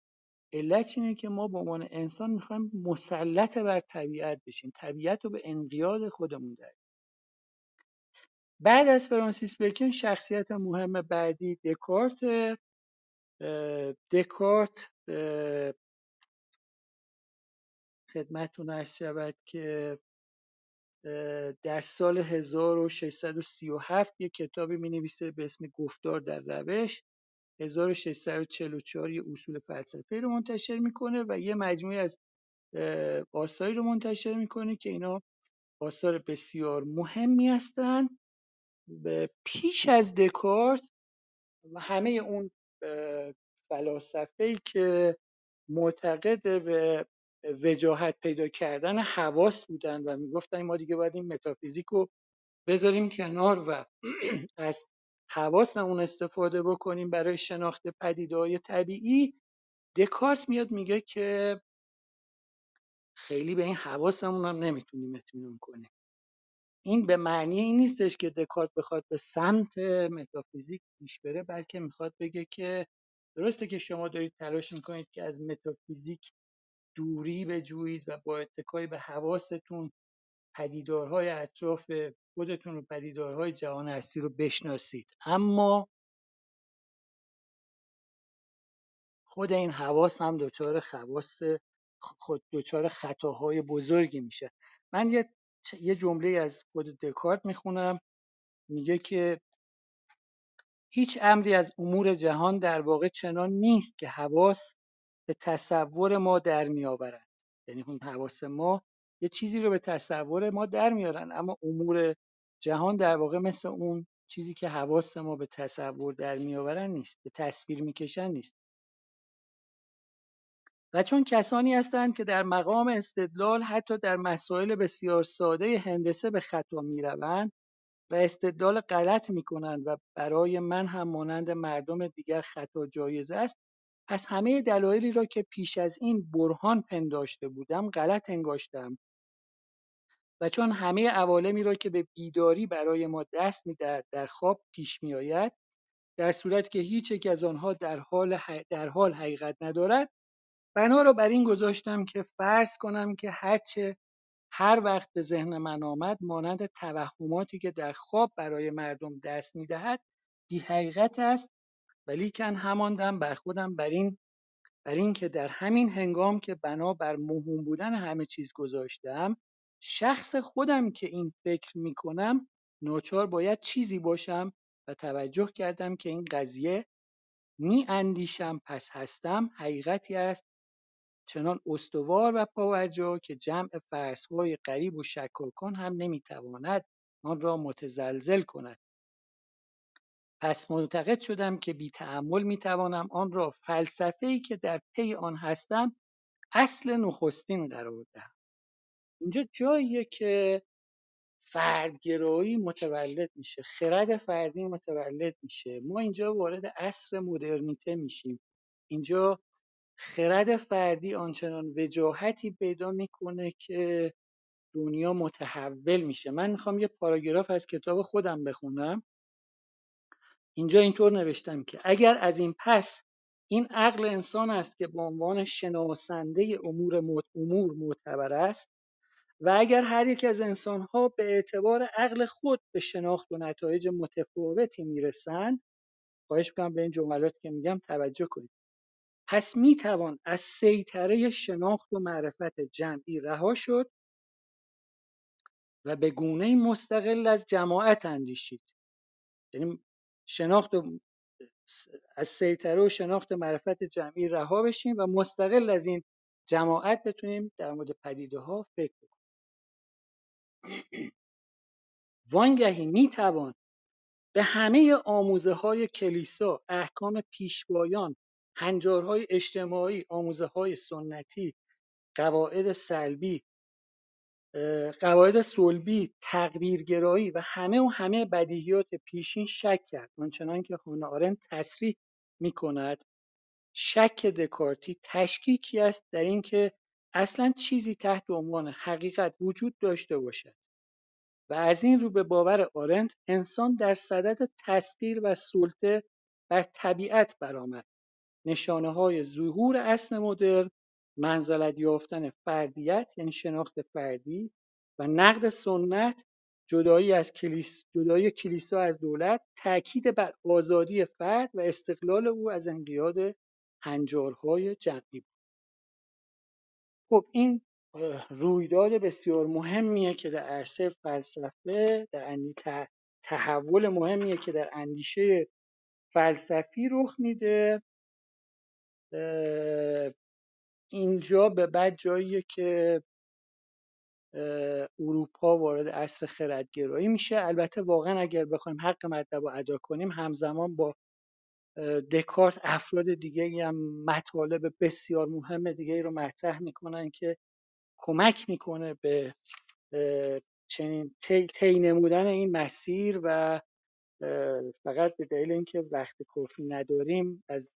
علت اینه که ما به عنوان انسان می‌خوایم مسلط بر طبیعت بشیم. طبیعت رو به انقیاد خودمون داریم بعد از فرانسیس بیکن شخصیت مهم بعدی دکارت دکارت خدمتتون عرض شود که در سال 1637 یک کتابی می نویسه به اسم گفتار در روش. 1644 یه اصول فلسفه رو منتشر می‌کنه و یه مجموعه از آثاری رو منتشر می‌کنه که اینا آثار بسیار مهمی هستن. پیش از دکارت و همه اون فلاسفه که معتقد به وجاهت پیدا کردن حواس بودن و می‌گفتن ما دیگه باید این متافیزیک رو بذاریم کنار و از حواسمون استفاده بکنیم برای شناخت پدیده‌های طبیعی دکارت میاد میگه که خیلی به این حواسمون هم نمی‌تونیم اطمینان کنیم. این به معنی این نیستش که دکارت بخواد به سمت متافیزیک پیش بره بلکه می‌خواد بگه که درسته که شما دارید تلاش می‌کنید که از متافیزیک دوری بجویید و با اتکای به حواستون پدیدارهای اطراف خودتون و پدیدارهای جهان هستی رو بشناسید. اما خود این حواس هم دچار خواص خود دچار خطاهای بزرگی میشه. من یه یه جمله از خود دکارت می‌خونم. میگه که هیچ امری از امور جهان در واقع چنان نیست که حواس به تصور ما در میآورند. یعنی اون حواس ما یه چیزی رو به تصور ما در میارن اما امور جهان در واقع مثل اون چیزی که حواس ما به تصور در میآورن نیست به تصویر می‌کشن نیست. و چون کسانی هستند که در مقام استدلال حتی در مسائل بسیار ساده هندسه به خطا می‌روند و استدلال غلط می‌کنند و برای من هم مانند مردم دیگر خطا جایز است پس همه دلایلی را که پیش از این برهان پنداشته بودم غلط انگاشتم و چون همه عوالمی را که به بیداری برای ما دست می‌دهد در خواب پیش میآید در صورتی که هیچ یک از آنها در حال, در حال حقیقت ندارد بنا را بر این گذاشتم که فرض کنم که هرچه هر وقت به ذهن من آمد مانند توهماتی که در خواب برای مردم دست می‌دهد بی حقیقت است. ولیکن همان دم بر خودم بر این بر اینکه در همین هنگام که بنا بر موهوم بودن همه چیز گذاشتم شخص خودم که این فکر می‌کنم ناچار باید چیزی باشم و توجه کردم که این قضیه می اندیشم پس هستم حقیقتی است. چنان استوار و پاورجا که جمع فرضهای قریب و شکاکان هم نمی‌تواند آن را متزلزل کند. پس معتقد شدم که بی تأمل می توانم آن را فلسفه ای که در پی آن هستم اصل نخستین قرار دهم. اینجا جاییه که فردگرایی متولد میشه خرد فردی متولد میشه. ما اینجا وارد عصر مدرنیته میشیم. اینجا خرد فردی آنچنان وجاهتی پیدا می‌کنه که دنیا متحول میشه. من می‌خوام یه پاراگراف از کتاب خودم بخونم. اینجا اینطور نوشتم که اگر از این پس این عقل انسان است که به عنوان شناسنده امور امور معتبر است و اگر هر یک از انسانها به اعتبار عقل خود به شناخت و نتایج متفاوتی می‌رسند خواهش می‌کنم به این جملات که میگم توجه کنید. پس می‌توان از سیطره شناخت و معرفت جمعی رها شد و به گونه مستقل از جماعت اندیشید. یعنی شناخت و از سیطره و شناخت معرفت جمعی رها بشیم و مستقل از این جماعت بتونیم در مورد پدیده ها فکر کنیم وانگهی می‌توان به همه آموزه های کلیسا احکام پیشوایان هنجارهای اجتماعی آموزه های سنتی قواعد سلبی قواعد صلبی تقدیرگرایی و همه و همه بدیهیات پیشین شک کرد. آنچنان که هانا آرنت تصریح می کند شک دکارتی تشکیکی است در اینکه اصلا چیزی تحت عنوان حقیقت وجود داشته باشد و از این رو به باور آرنت انسان در صدد تسخیر و سلطه بر طبیعت برآمد. نشانه های ظهور اصل مدرن منزلت یافتن فردیت یعنی شناخت فردی و نقد سنت جدایی از کلیس جدایی کلیسا از دولت تاکید بر آزادی فرد و استقلال او از انقیاد هنجارهای جمعی خب این رویداد بسیار مهمیه که در عرصه فلسفه در تحول مهمیه که در اندیشه فلسفی رخ میده. اینجا به بعد جاییه که اروپا وارد عصر خردگرایی میشه. البته واقعا اگر بخوایم حق مطلب رو ادا کنیم همزمان با دکارت افراد دیگه هم مطالب بسیار مهم دیگه رو مطرح می‌کنن که کمک می‌کنه به چنین طی نمودن این مسیر و فقط به دلیل اینکه وقت کافی نداریم از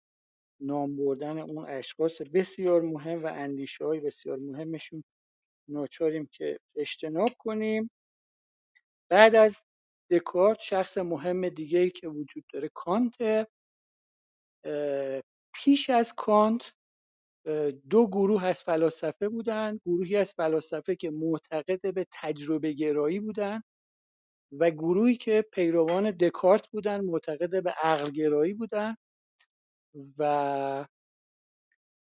نام بردن اون اشخاص بسیار مهم و اندیشه های بسیار مهمشون. ناچاریم که اجتناب کنیم. بعد از دکارت شخص مهم دیگه ای که وجود داره کانت پیش از کانت دو گروه از فلاسفه بودند گروهی از فلاسفه که معتقد به تجربه گرایی بودند و گروهی که پیروان دکارت بودند معتقد به عقل گرایی بودند و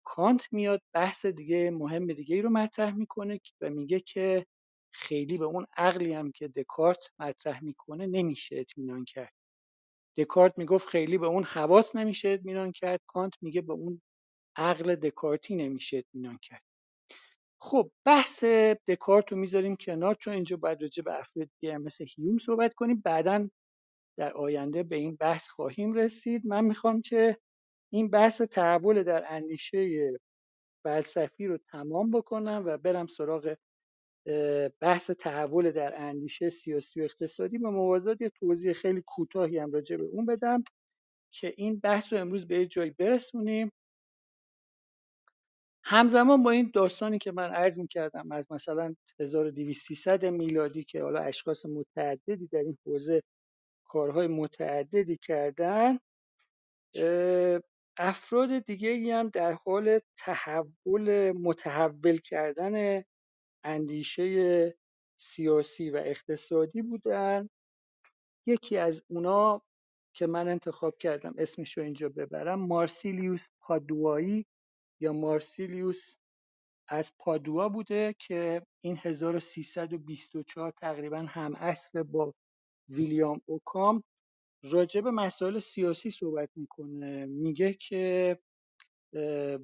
کانت میاد بحث دیگه مهم دیگه ای رو مطرح می‌کنه و میگه که خیلی به اون عقلی هم که دکارت مطرح می‌کنه نمیشه اطمینان کرد. دکارت می‌گفت خیلی به اون حواس نمیشه اطمینان کرد. کانت میگه به اون عقل دکارتی نمیشه اطمینان کرد. خب بحث دکارت رو می‌ذاریم کنار چون اینجا باید راجع به افراد دیگه مثل هیوم صحبت کنیم. بعدا در آینده به این بحث خواهیم رسید. من می‌خوام که این بحث تحول در اندیشه فلسفی رو تمام بکنم و برم سراغ بحث تحول در اندیشه سیاسی و اقتصادی به موازات یه توضیح خیلی کوتاهی هم راجع به اون بدم که این بحث رو امروز به یه برسونیم. همزمان با این داستانی که من عرض می‌کردم از مثلا 1200 میلادی که حالا اشخاص متعددی در این حوزه کارهای متعددی کردن افراد دیگه هم در حال تحول متحول کردن اندیشه سیاسی و اقتصادی بودن. یکی از اونا که من انتخاب کردم اسمش رو اینجا ببرم مارسیلیوس پادوایی یا مارسیلیوس از پادوا بوده که این 1324 تقریبا هم عصر با ویلیام اوکام راجع به مسائل سیاسی صحبت می‌کنه. میگه که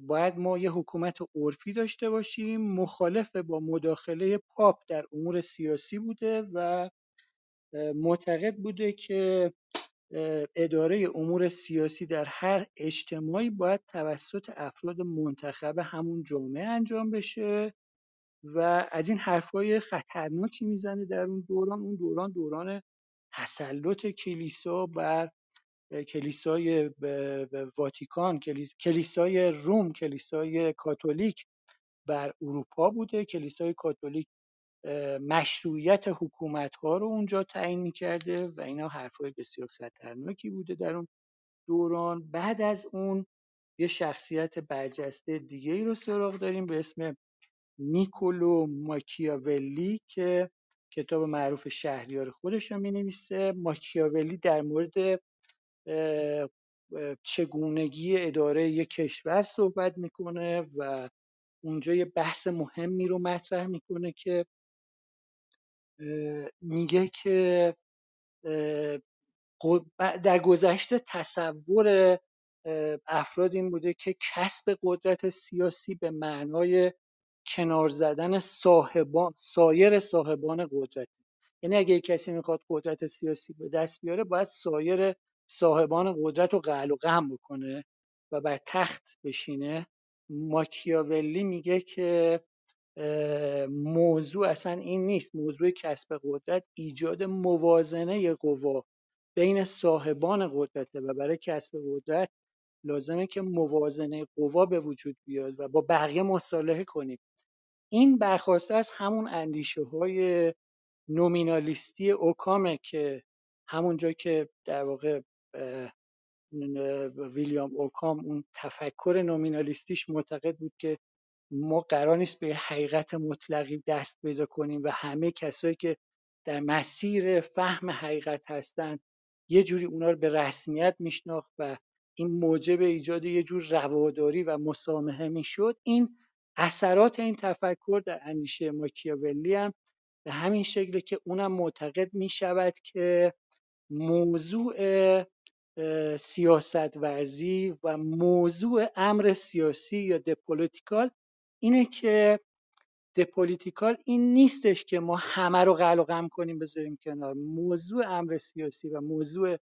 باید ما یه حکومت عرفی داشته باشیم مخالف با مداخله پاپ در امور سیاسی بوده و معتقد بوده که اداره امور سیاسی در هر اجتماعی باید توسط افراد منتخب همون جامعه انجام بشه و از این حرفای خطرناکی می‌زنه در اون دوران. اون دوران دوران تسلط کلیسا بر کلیسای واتیکان کلیسای روم کلیسای کاتولیک بر اروپا بوده. کلیسای کاتولیک مشروعیت حکومت ها رو اونجا تعیین می‌کرده و اینا حرفای بسیار خطرناکی بوده در اون دوران. بعد از اون یه شخصیت برجسته دیگه ای رو سراغ داریم به اسم نیکولو ماکیاولی که کتاب معروف شهریار خودش رو می نویسه ماکیاولی در مورد چگونگی اداره یک کشور صحبت می‌کنه و اونجا یه بحث مهمی رو مطرح می‌کنه که میگه که در گذشته تصور افراد این بوده که کسب قدرت سیاسی به معنای کنار زدن صاحبان سایر صاحبان قدرت. یعنی اگه کسی می‌خواد قدرت سیاسی به دست بیاره باید سایر صاحبان قدرت رو قهل و قم بکنه و بر تخت بشینه. ماکیاولی میگه که موضوع اصلا این نیست. موضوع کسب قدرت ایجاد موازنه قوا بین صاحبان قدرته و برای کسب قدرت لازمه که موازنه قوا به وجود بیاد و با بقیه مصالحه کنیم. این برخواسته از همون اندیشه های نومینالیستی اوکامه که همونجا که در واقع ویلیام اوکام اون تفکر نومینالیستیش معتقد بود که ما قرار نیست به حقیقت مطلقی دست پیدا کنیم و همه کسایی که در مسیر فهم حقیقت هستند یه جوری اونا رو به رسمیت میشناخت و این موجب ایجاد یه جور رواداری و مسامحه می‌شد. این اثرات این تفکر در اندیشه ماکیاولی هم به همین شکله که اونم معتقد می‌شود که موضوع سیاست ورزی و موضوع امر سیاسی یا دپولیتیکال اینه که دپولیتیکال این نیستش که ما همه رو قل و قم کنیم بذاریم کنار. موضوع امر سیاسی و موضوع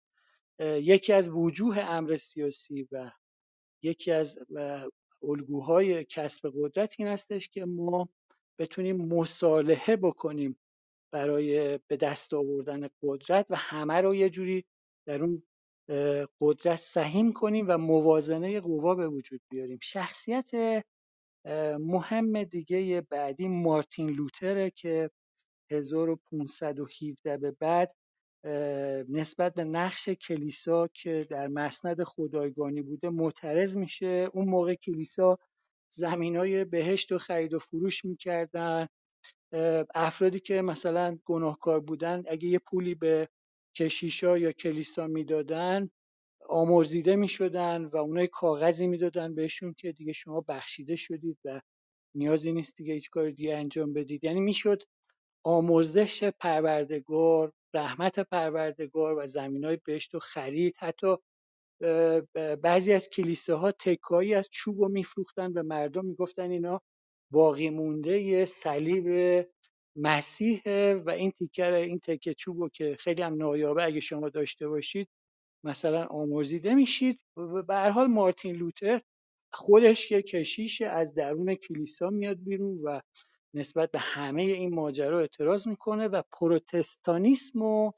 یکی از وجوه امر سیاسی و یکی از الگوهای کسب قدرت این هستش که ما بتونیم مصالحه بکنیم برای به دست آوردن قدرت و همه رو یه جوری در اون قدرت سهیم کنیم و موازنه قوا به وجود بیاریم. شخصیت مهم دیگه بعدی مارتین لوتره که 1517 به بعد نسبت به نقش کلیسا که در مسند خدایگانی بوده معترض میشه. اون موقع کلیسا زمین های بهشت و خرید و فروش می‌کردن. افرادی که مثلا گناهکار بودن اگه یه پولی به کشیشا یا کلیسا می‌دادن آمرزیده می‌شدن و اونای کاغذی می‌دادن بهشون که دیگه شما بخشیده شدید و نیازی نیست دیگه هیچ کار دیگه انجام بدید. یعنی می‌شد آمرزش پروردگار رحمت پروردگار و زمین های بهشت و خرید. حتی بعضی از کلیساها تکایی از چوب رو میفروختن به مردم می‌گفتن اینا باقی مونده یه صلیب مسیح و این تیکر این تکه چوب که خیلی هم نایابه اگه شما داشته باشید مثلا آمرزیده میشید. به هر حال مارتین لوتر خودش که کشیش از درون کلیسا میاد بیرون و نسبت به همه این ماجرا اعتراض می‌کنه و پروتستانیسم رو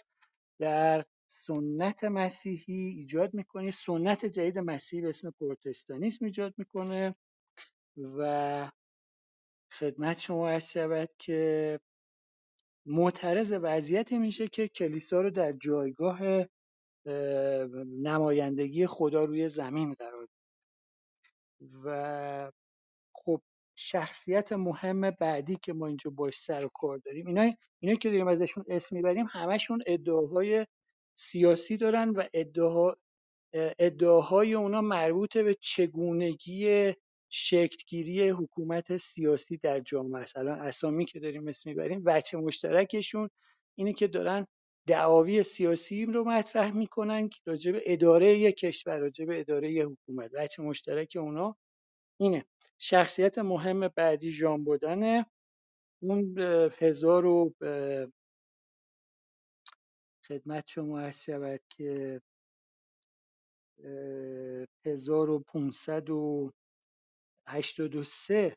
در سنت مسیحی ایجاد می‌کنه. سنت جدید مسیحی به اسم پروتستانیسم ایجاد می‌کنه و خدمت شما عرض شود که معترض وضعیتی میشه که کلیسا رو در جایگاه نمایندگی خدا روی زمین قرار و شخصیت مهم بعدی که ما اینجا باش سر و کار داریم. اینا اینا که داریم ازشون اسم می‌بریم همشون ادعاهای سیاسی دارن و ادعا ادعاهای اونا مربوط به چگونگی شکلگیری حکومت سیاسی در جامعه است. الان اسامی که داریم اسم می‌بریم وجه مشترکشون اینه که دارن دعاوی سیاسی رو مطرح می‌کنن که راجع به اداره یک کشور راجع به اداره یک حکومت. وجه مشترک اونا اینه. شخصیت مهم بعدی ژان بودنه. اون هزار و خدمت شما عرض شود که 1583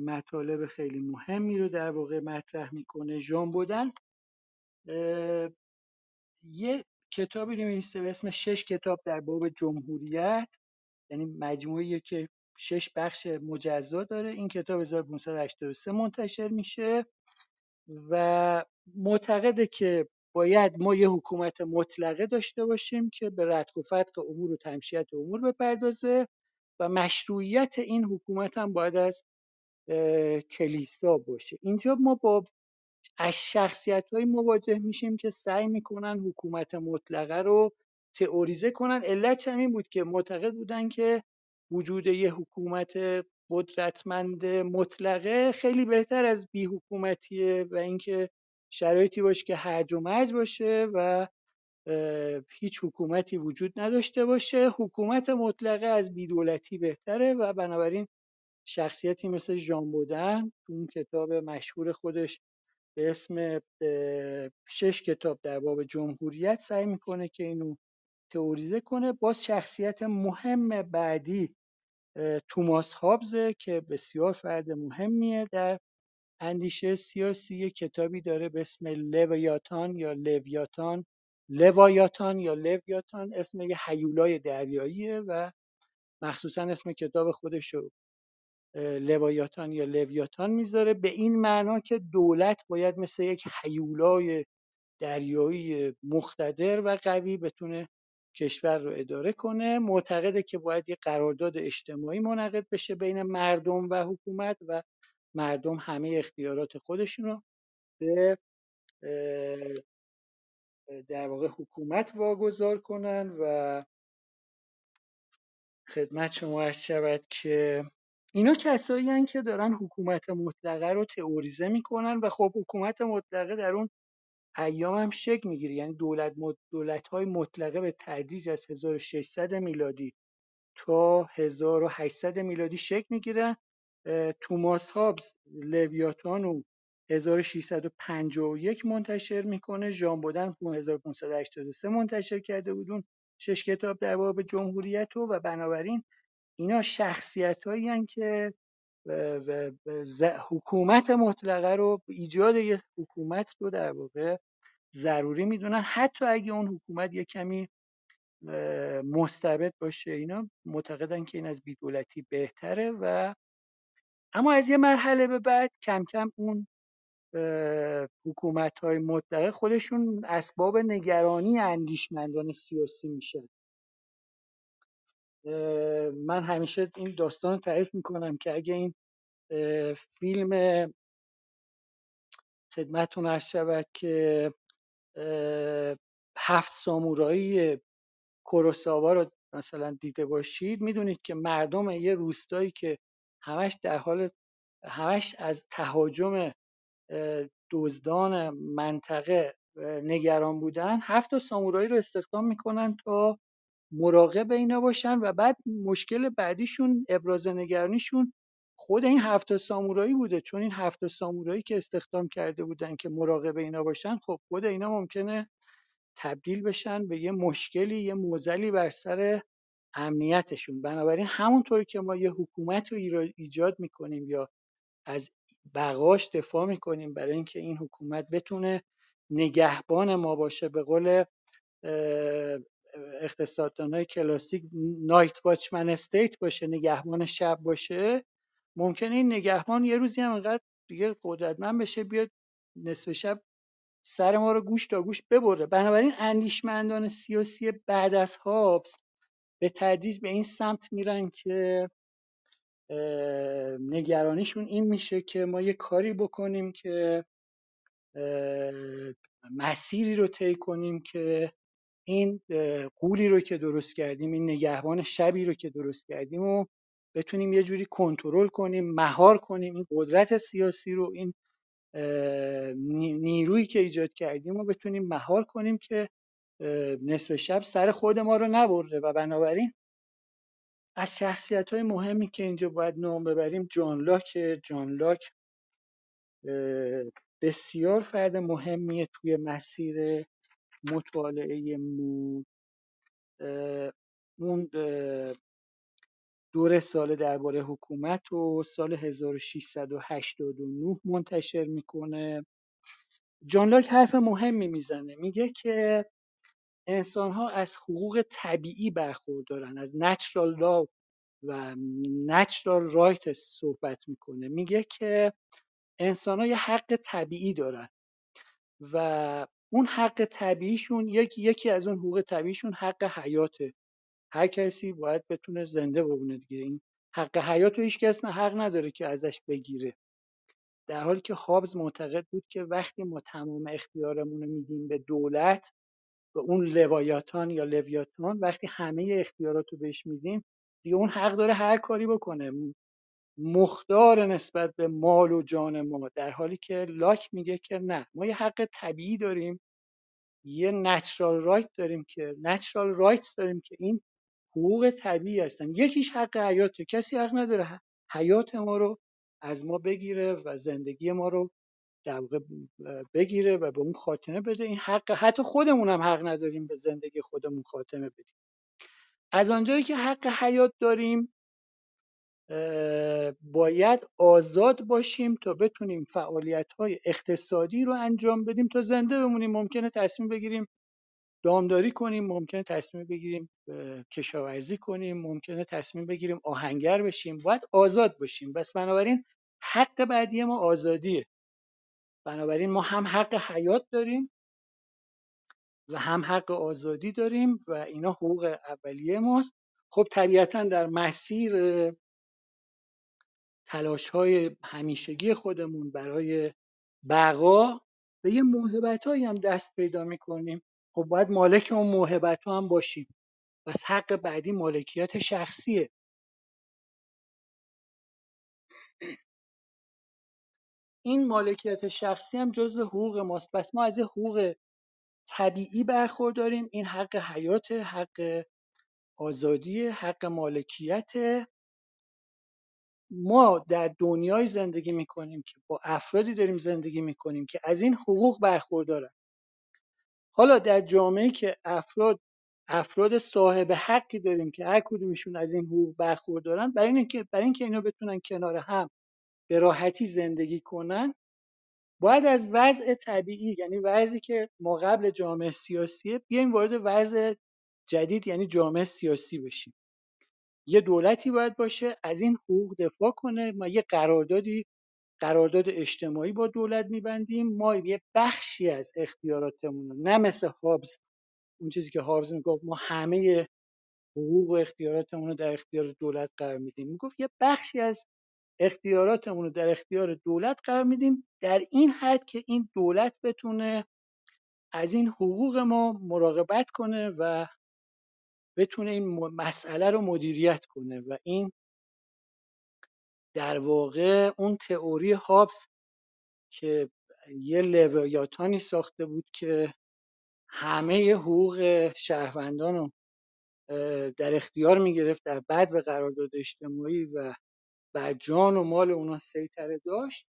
مطالب خیلی مهمی رو در واقع مطرح می‌کنه. ژان بودن یه کتابی نوشته به اسم شش کتاب در باب جمهوریت یعنی مجموعه که شش بخش مجزا داره. این کتاب 1583 منتشر میشه و معتقده که باید ما یه حکومت مطلقه داشته باشیم که به ردک و فتق امور و تمشیت امور بپردازه و مشروعیت این حکومت هم باید از کلیسا باشه. اینجا ما با از شخصیتهایی مواجه میشیم که سعی می‌کنن حکومت مطلقه رو تئوریزه کنن. علت همین بود که معتقد بودن که وجود یه حکومت قدرتمند مطلقه خیلی بهتر از بی حکومتیه و اینکه شرایطی باشه که هرج و مرج باشه و هیچ حکومتی وجود نداشته باشه. حکومت مطلقه از بیدولتی بهتره و بنابراین شخصیتی مثل ژان بودن تو اون کتاب مشهور خودش به اسم شش کتاب در باب جمهوریت سعی می‌کنه که اینو تئوریزه کنه. باز شخصیت مهم بعدی توماس هابزه که بسیار فرد مهمیه در اندیشه سیاسی. کتابی داره به اسم لویاتان یا لویاتان لوایاتان یا لویاتان اسم یه حیولای دریاییه و مخصوصا اسم کتاب خودش رو لوایاتان یا لویاتان می‌ذاره. به این معنا که دولت باید مثل یک حیولای دریایی مقتدر و قوی بتونه کشور رو اداره کنه. معتقده که باید یه قرارداد اجتماعی منعقد بشه بین مردم و حکومت و مردم همه اختیارات خودشون رو به در واقع حکومت واگذار کنن و خدمت شما عرض شود که اینا کسایی هن که دارن حکومت مطلقه رو تئوریزه می‌کنن و خب حکومت مطلقه در اون ایام هم شکل می‌گیره. یعنی دولت دولت های مطلقه به تدریج از 1600 میلادی تا 1800 میلادی شکل می‌گیرن. توماس هابز لویاتان رو 1651 منتشر می‌کنه. ژان بودن 1583 منتشر کرده بودون شش کتاب در باب جمهوریت رو و بنابراین اینا شخصیت هایی که حکومت مطلقه رو ایجاد یه حکومت رو در واقع ضروری می‌دونن. حتی اگه اون حکومت یه کمی مستبد باشه اینا معتقدن که این از بیدولتی بهتره و اما از یه مرحله به بعد کم کم اون حکومت های مطلقه خودشون اسباب نگرانی اندیشمندان سیاسی میشن. من همیشه این داستان رو تعریف می‌کنم که اگه این فیلم خدمتون عرض شود که هفت سامورایی کوروساوا رو مثلا دیده باشید می‌دونید که مردم یه روستایی که همش در حال همش از تهاجم دزدان منطقه نگران بودن هفت سامورایی رو استخدام می‌کنن تا مراقب اینا باشن و بعد مشکل بعدیشون ابراز نگرانیشون خود این هفت سامورایی بوده. چون این هفت سامورایی که استخدام کرده بودن که مراقب اینا باشن خب خود اینا ممکنه تبدیل بشن به یه مشکلی یه موزلی بر سر امنیتشون. بنابراین همونطور که ما یه حکومت رو ایجاد می‌کنیم یا از بقاش دفاع می‌کنیم برای اینکه این حکومت بتونه نگهبان ما باشه به قول اقتصاددانای کلاسیک نایت واچمن استیت باشه نگهبان شب باشه ممکنه این نگهبان یه روزی هم انقدر دیگه قدرتمند بشه بیاد نصف شب سر ما رو گوش تا گوش ببره. بنابراین اندیشمندان سیاسی بعد از هابس به تدریج به این سمت میرن که نگرانیشون این میشه که ما یه کاری بکنیم که مسیری رو طی کنیم که این قولی رو که درست کردیم این نگهبان شبی رو که درست کردیم و بتونیم یه جوری کنترل کنیم مهار کنیم این قدرت سیاسی رو این نیرویی که ایجاد کردیم رو بتونیم مهار کنیم که نصف شب سر خود ما رو نبرده. و بنابراین از شخصیت های مهمی که اینجا باید نام ببریم جان لاک جان لاک بسیار فرد مهمیه توی مسیر مطالعه مو اون دور سال درباره حکومت و سال 1689 منتشر می‌کنه. جان لاک حرف مهمی می‌زنه. میگه که انسان ها از حقوق طبیعی برخوردارن از natural law و natural right صحبت می‌کنه. میگه که انسان ها یه حق طبیعی دارن و اون حق طبیعیشون یکی یکی از اون حقوق طبیعیشون حق حیاته. هر کسی باید بتونه زنده بمونه دیگه. این حق حیات رو هیچ کس نه حق نداره که ازش بگیره. در حالی که خابز معتقد بود که وقتی ما تمام اختیارمون رو میدیم به دولت به اون لوایاتان یا لویاتان وقتی همه اختیارات رو بهش میدیم دیگه اون حق داره هر کاری بکنه. مختار نسبت به مال و جان ما در حالی که لاک میگه که نه ما یه حق طبیعی داریم یه نچرال رایت داریم که نچرال رایتس داریم که این حقوق طبیعی هستن. یکیش حق حیاته کسی حق نداره حیات ما رو از ما بگیره و زندگی ما رو در بگیره و به اون خاتمه بده. این حق حتی خودمون هم حق نداریم به زندگی خودمون خاتمه بدیم. از آنجایی که حق حیات داریم باید آزاد باشیم تا بتونیم فعالیت های اقتصادی رو انجام بدیم تا زنده بمونیم. ممکنه تصمیم بگیریم دامداری کنیم ممکنه تصمیم بگیریم کشاورزی کنیم ممکنه تصمیم بگیریم آهنگر بشیم. باید آزاد باشیم. بس بنابراین حق بعدی ما آزادیه. بنابراین ما هم حق حیات داریم و هم حق آزادی داریم و اینا حقوق اولیه ماست. خب طبیعتا در مسیر تلاش های همیشگی خودمون برای بقا به یه موهبتهایی هم دست پیدا می‌کنیم. خب باید مالک اون موهبت هم باشیم. پس حق بعدی مالکیت شخصیه. این مالکیت شخصی هم جزو حقوق ماست. پس ما از حقوق طبیعی برخورداریم. این حق حیات حق آزادی حق مالکیت ما در دنیای زندگی می‌کنیم که با افرادی داریم زندگی می‌کنیم که از این حقوق برخوردارن. حالا در جامعه که افراد افراد صاحب حقی داریم که هر کدومشون از این حقوق برخوردارن برای اینکه برای اینکه اینا بتونن کنار هم به راحتی زندگی کنن باید از وضع طبیعی یعنی وضعی که ما قبل جامعه سیاسیه بیایم وارد وضع جدید یعنی جامعه سیاسی بشیم. یه دولتی باید باشه از این حقوق دفاع کنه. ما یه قراردادی قرارداد اجتماعی با دولت میبندیم. ما یه بخشی از اختیاراتمون نه مثل هابز اون چیزی که هابز می‌گفت ما همه حقوق و اختیاراتمون رو در اختیار دولت قرار میدیم. می‌گفت یه بخشی از اختیاراتمون رو در اختیار دولت قرار میدیم. در این حد که این دولت بتونه از این حقوق ما مراقبت کنه و بتونه این مسئله رو مدیریت کنه و این در واقع اون تئوری هابز که یه لویاتانی ساخته بود که همه حقوق شهروندان رو در اختیار می‌گرفت در بد و قرارداد اجتماعی و بر جان و مال اونا سیطره داشت.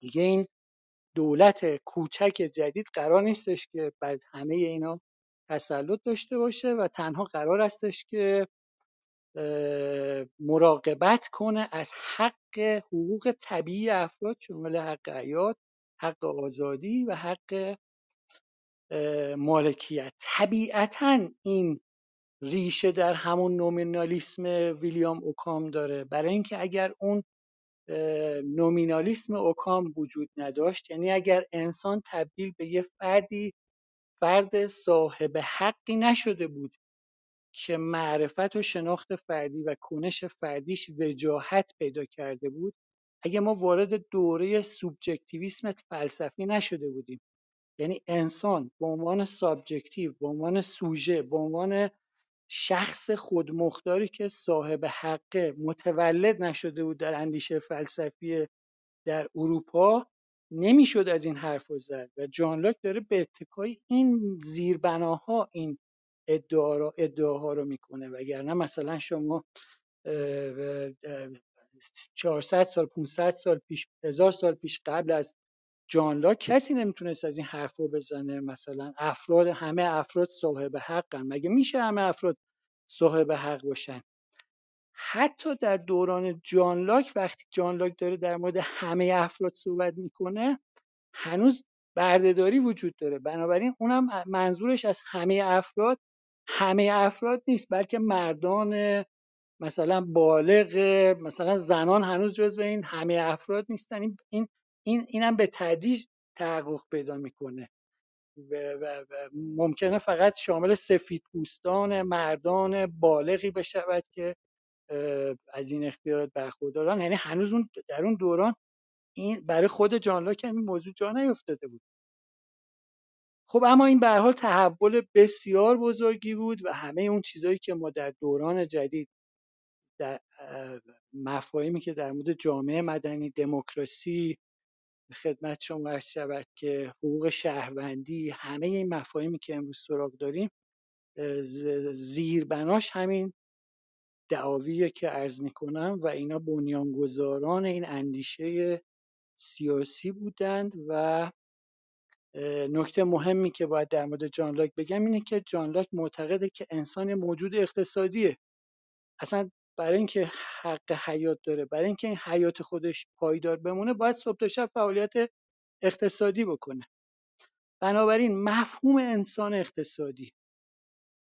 دیگه این دولت کوچک جدید قرار نیستش که بر همه اینا تسلط داشته باشه و تنها قرار هستش که مراقبت کنه از حق حقوق طبیعی افراد شامل حق حیات حق آزادی و حق مالکیت. طبیعتا این ریشه در همون نومینالیسم ویلیام اوکام داره. برای اینکه اگر اون نومینالیسم اوکام وجود نداشت یعنی اگر انسان تبدیل به یه فردی فرد صاحب حقی نشده بود که معرفت و شناخت فردی و کنش فردیش وجاهت پیدا کرده بود. اگه ما وارد دوره سوبجکتیویسم فلسفی نشده بودیم. یعنی انسان به عنوان subjective به عنوان سوژه به عنوان شخص خودمختاری که صاحب حقه متولد نشده بود در اندیشه فلسفی در اروپا نمی‌شد از این حرف زد و جان لاک داره به اتکای این زیربناها این ادعا رو ادعاها رو می‌کنه. وگرنه مثلا شما 400 سال 500 سال پیش هزار سال پیش قبل از جان لاک کسی نمی‌تونست از این حرفا بزنه. مثلا افراد همه افراد صاحب حقن. مگه میشه همه افراد صاحب حق باشن؟ حتی در دوران جان لاک وقتی جان لاک داره در مورد همه افراد صحبت می‌کنه هنوز بردهداری وجود داره. بنابراین اونم منظورش از همه افراد همه افراد نیست بلکه مردان مثلا بالغ مثلا زنان هنوز جزو این همه افراد نیستن. این این این اینم به تدریج تحقق پیدا می‌کنه. و, و, و ممکنه فقط شامل سفید پوستان مردان بالغی بشود که از این اختیارات برخوردارن یعنی هنوز اون در اون دوران این برای خود جان لاک این موضوع جا نیفتاده بود. خب اما این به حال تحول بسیار بزرگی بود و همه اون چیزهایی که ما در دوران جدید در مفاهیمی که در مورد جامعه مدنی دموکراسی خدمت شما عرض شود که حقوق شهروندی همه این مفاهیمی که امروز سراغ داریم زیربناش همین دعاویه که عرض می‌کنم و اینا بنیانگذاران این اندیشه سیاسی بودند و نکته مهمی که باید در مورد جان لاک بگم اینه که جان لاک معتقده که انسان موجود اقتصادیه. اصلا برای اینکه حق حیات داره برای اینکه این حیات خودش پایدار بمونه باید صبح تا شب فعالیت اقتصادی بکنه. بنابراین مفهوم انسان اقتصادی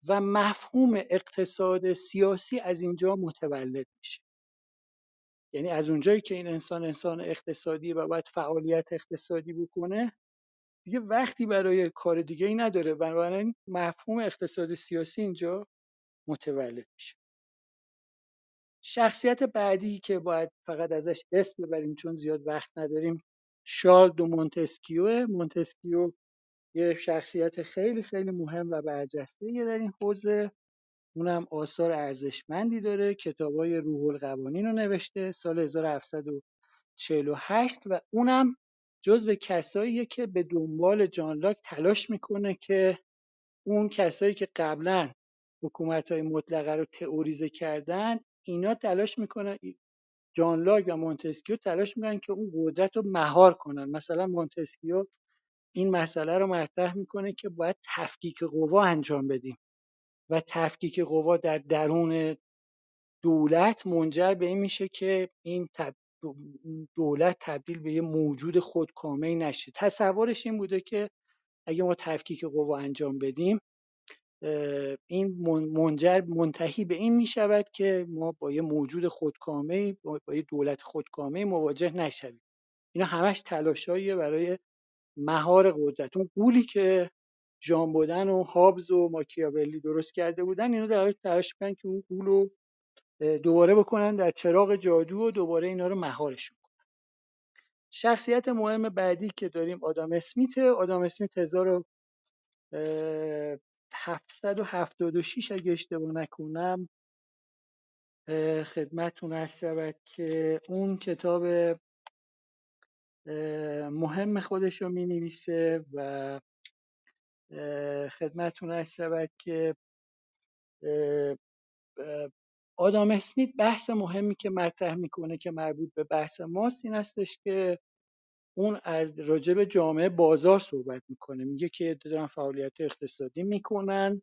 و مفهوم اقتصاد سیاسی از اینجا متولد میشه. یعنی از اونجایی که این انسان انسان اقتصادی و باید فعالیت اقتصادی بکنه دیگه وقتی برای کار دیگه ای نداره بنابراین مفهوم اقتصاد سیاسی اینجا متولد میشه. شخصیت بعدی که باید فقط ازش اسم ببریم چون زیاد وقت نداریم شارل دو مونتسکیو. مونتسکیو یه شخصیت خیلی خیلی مهم و برجسته در این حوزه. اونم آثار ارزشمندی داره. کتابای روح القوانین رو نوشته سال 1748 و اونم جزو کساییه که به دنبال جان لاک تلاش می‌کنه که اون کسایی که قبلا حکومت های مطلقه رو تئوریزه کردن اینا تلاش می‌کنن جان لاک و مونتسکیو تلاش می‌کنن که اون قدرت رو مهار کنن. مثلا مونتسکیو این مسئله رو مطرح می‌کنه که باید تفکیک قوا انجام بدیم و تفکیک قوا در درون دولت منجر به این میشه که این دولت تبدیل به یه موجود خودکامه نشه. تصورش این بوده که اگه ما تفکیک قوا انجام بدیم این منجر منتهی به این می‌شود که ما با یه موجود خودکامه با یه دولت خودکامه مواجه نشویم. اینا همش تلاشاییه برای مهار قدرت. اون قولی که ژان بودن و هابز و ماکیاوللی درست کرده بودن اینا در تلاش می‌کنن که اون قول رو دوباره بکنن در چراغ جادو و دوباره اینا رو مهارشون شخصیت مهم بعدی که داریم آدام اسمیت آدام اسمیت 1776 اگه اشتباه نکنم خدمتتون عرض شود که اون کتاب مهم خودش رو می نویسه و خدمتتون عرض شود که آدام اسمیت بحث مهمی که مطرح می‌کنه که مربوط به بحث ماست این هستش که اون از راجع به جامعه بازار صحبت می‌کنه. میگه که دارن فعالیت اقتصادی می‌کنن.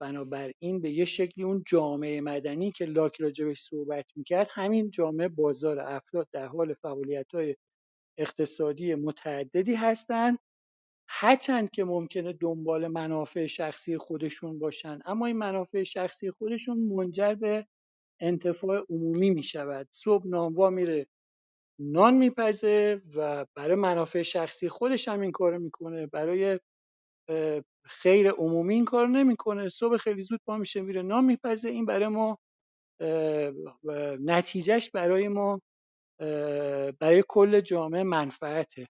بنابراین به یه شکلی اون جامعه مدنی که لاک راجبش صحبت می‌کرد همین جامعه بازار افراد در حال فعالیت های اقتصادی متعددی هستند هرچند که ممکنه دنبال منافع شخصی خودشون باشن. اما این منافع شخصی خودشون منجر به انتفاع عمومی می‌شود. صبح نانوا میره نان میپزه و برای منافع شخصی خودش هم این کارو می‌کنه. برای خیر عمومی این کار نمی‌کنه. صبح خیلی زود پا میشه میره نان میپزه. این برای ما نتیجهش برای ما برای کل جامعه منفعته.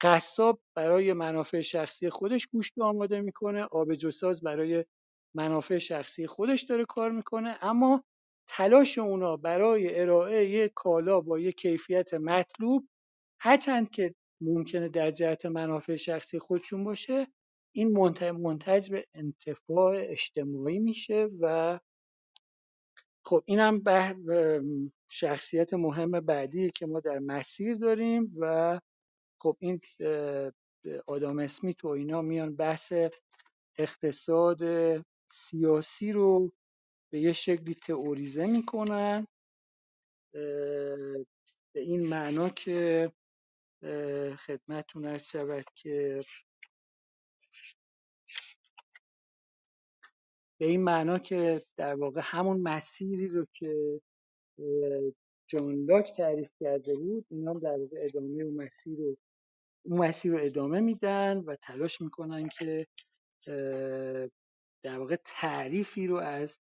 قصاب برای منافع شخصی خودش گوشت آماده می‌کنه آبجو ساز برای منافع شخصی خودش داره کار می‌کنه اما تلاش اونا برای ارائه یک کالا با یک کیفیت مطلوب هرچند که ممکنه در جهت منافع شخصی خودشون باشه این منتج به انتفاع اجتماعی میشه و خب اینم به شخصیت مهم بعدی که ما در مسیر داریم و خب این آدام اسمیت و اینا میان بحث اقتصاد سیاسی رو به یه شکلی تئوریزه می‌کنن به این معنا که خدمتتون عرض شود که به این معنا که در واقع همون مسیری رو که جان لاک تعریف کرده بود اینا در واقع ادامه اون مسیر رو اون مسیر رو ادامه میدن و تلاش می‌کنن که در واقع تعریفی رو از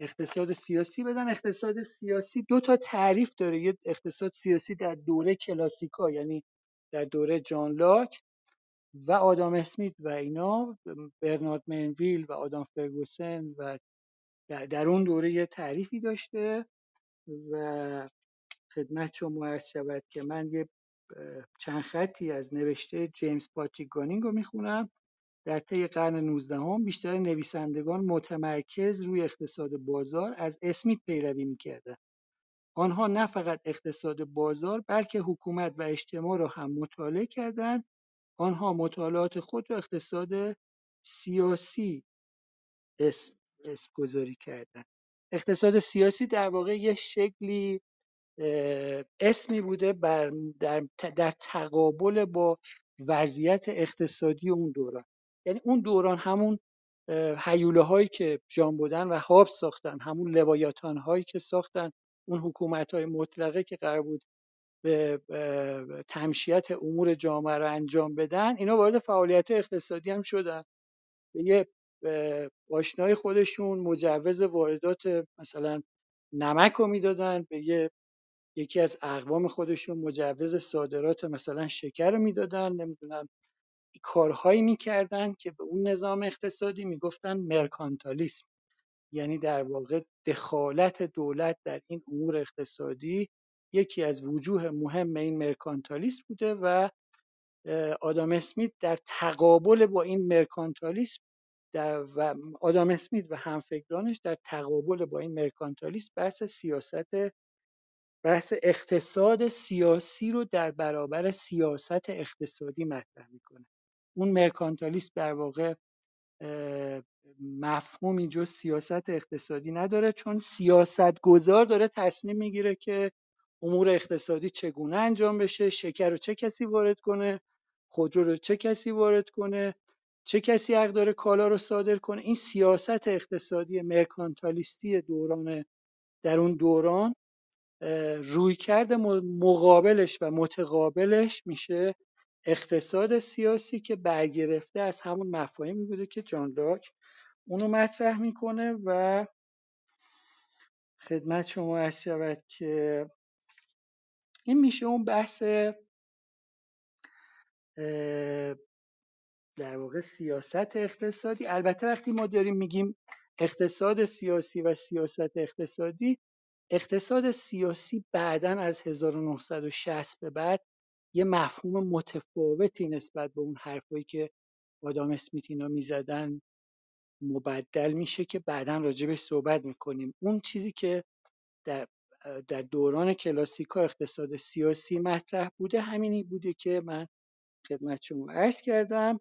اقتصاد سیاسی بدن. اقتصاد سیاسی دو تا تعریف داره. یه اقتصاد سیاسی در دوره کلاسیکا یعنی در دوره جان لاک و آدام اسمیت و اینا برنارد منویل و آدام فرگوسن و در اون دوره یه تعریفی داشته. و خدمت شما عرض شود که من یه چند خطی از نوشته جیمز پاتریک گانینگ رو می‌خونم. در طی قرن نوزدهم بیشتر نویسندگان متمرکز روی اقتصاد بازار از اسمیت پیروی می‌کردند آنها نه فقط اقتصاد بازار بلکه حکومت و اجتماع را هم مطالعه کردند. آنها مطالعات خود را اقتصاد سیاسی اسم گذاری کردند. اقتصاد سیاسی در واقع یه شکلی اسمی بوده بر در, در تقابل با وضعیت اقتصادی اون دوران. یعنی اون دوران همون حیوله هایی که جان بودن و هاب ساختن همون لوایاتان هایی که ساختن اون حکومت های مطلقه که قرار بود به تمشیت امور جامعه رو انجام بدن اینا وارد فعالیت اقتصادی هم شدن. به یه آشنای خودشون مجوز واردات مثلا نمک رو می‌دادن به یه یکی از اقوام خودشون مجوز صادرات مثلا شکر رو می‌دادن نمی‌دونم کارهایی می‌کردن که به اون نظام اقتصادی می‌گفتن مرکانتالیسم. یعنی در واقع دخالت دولت در این امور اقتصادی یکی از وجوه مهم این مرکانتالیسم بوده و آدام اسمیت در تقابل با این مرکانتالیسم در و آدام اسمیت و همفکرانش در تقابل با این مرکانتالیسم بحث سیاست بحث اقتصاد سیاسی رو در برابر سیاست اقتصادی مطرح می‌کنه. اون مرکانتالیسم در واقع مفهومی جز سیاست اقتصادی نداره چون سیاستگزار داره تصمیم می‌گیره که امور اقتصادی چگونه انجام بشه شکر رو چه کسی وارد کنه خودرو رو چه کسی وارد کنه چه کسی حق داره کالا رو صادر کنه؟ این سیاست اقتصادی مرکانتالیستی دوران در اون دوران رویکرد مقابلش و متقابلش میشه اقتصاد سیاسی که برگرفته از همون مفاهیمی بوده که جان لاک اونو مطرح می‌کنه و خدمت شما عرض شود که این میشه اون بحث در واقع سیاست اقتصادی. البته وقتی ما داریم میگیم اقتصاد سیاسی و سیاست اقتصادی اقتصاد سیاسی بعدا از 1960 به بعد یه مفهوم متفاوتی نسبت به اون حرفایی که آدام اسمیت اینا می‌زدن مبدل میشه که بعدا راجبش صحبت می‌کنیم. اون چیزی که در در دوران کلاسیکا اقتصاد سیاسی مطرح بوده همینی بوده که من خدمت شما عرض کردم.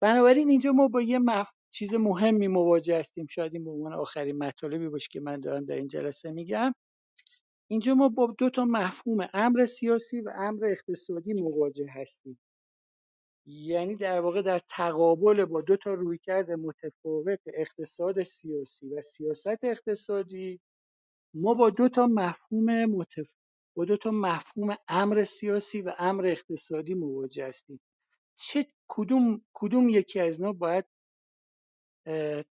بنابراین اینجا ما با یه مف... چیز مهمی مواجه هستیم. شاید این به عنوان آخرین مطالبی باشه که من دارم در این جلسه میگم. اینجا ما با دو تا مفهوم امر سیاسی و امر اقتصادی مواجه هستیم. یعنی در واقع در تقابل با دو تا رویکرد متفاوت اقتصاد سیاسی و سیاست اقتصادی ما با دو تا مفهوم متف... با دو تا مفهوم امر سیاسی و امر اقتصادی مواجه هستیم. چه کدوم کدوم یکی از اینا باید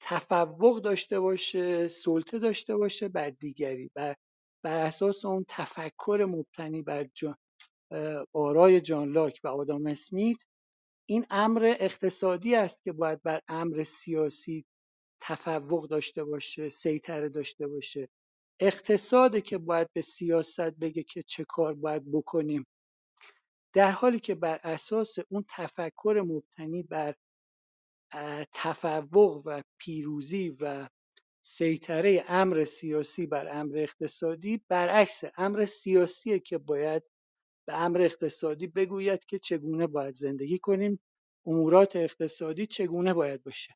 تفوق داشته باشه سلطه داشته باشه بر دیگری بر بر اساس اون تفکر مبتنی بر جا- آرای جان لاک و آدام اسمیت. این امر اقتصادی است که باید بر امر سیاسی تفوق داشته باشه سیطره داشته باشه. اقتصاده که باید به سیاست بگه که چه کار باید بکنیم. در حالی که بر اساس اون تفکر مبتنی بر تفوق و پیروزی و سیطره امر سیاسی بر امر اقتصادی برعکس امر سیاسیه که باید به امر اقتصادی بگوید که چگونه باید زندگی کنیم امورات اقتصادی چگونه باید باشه.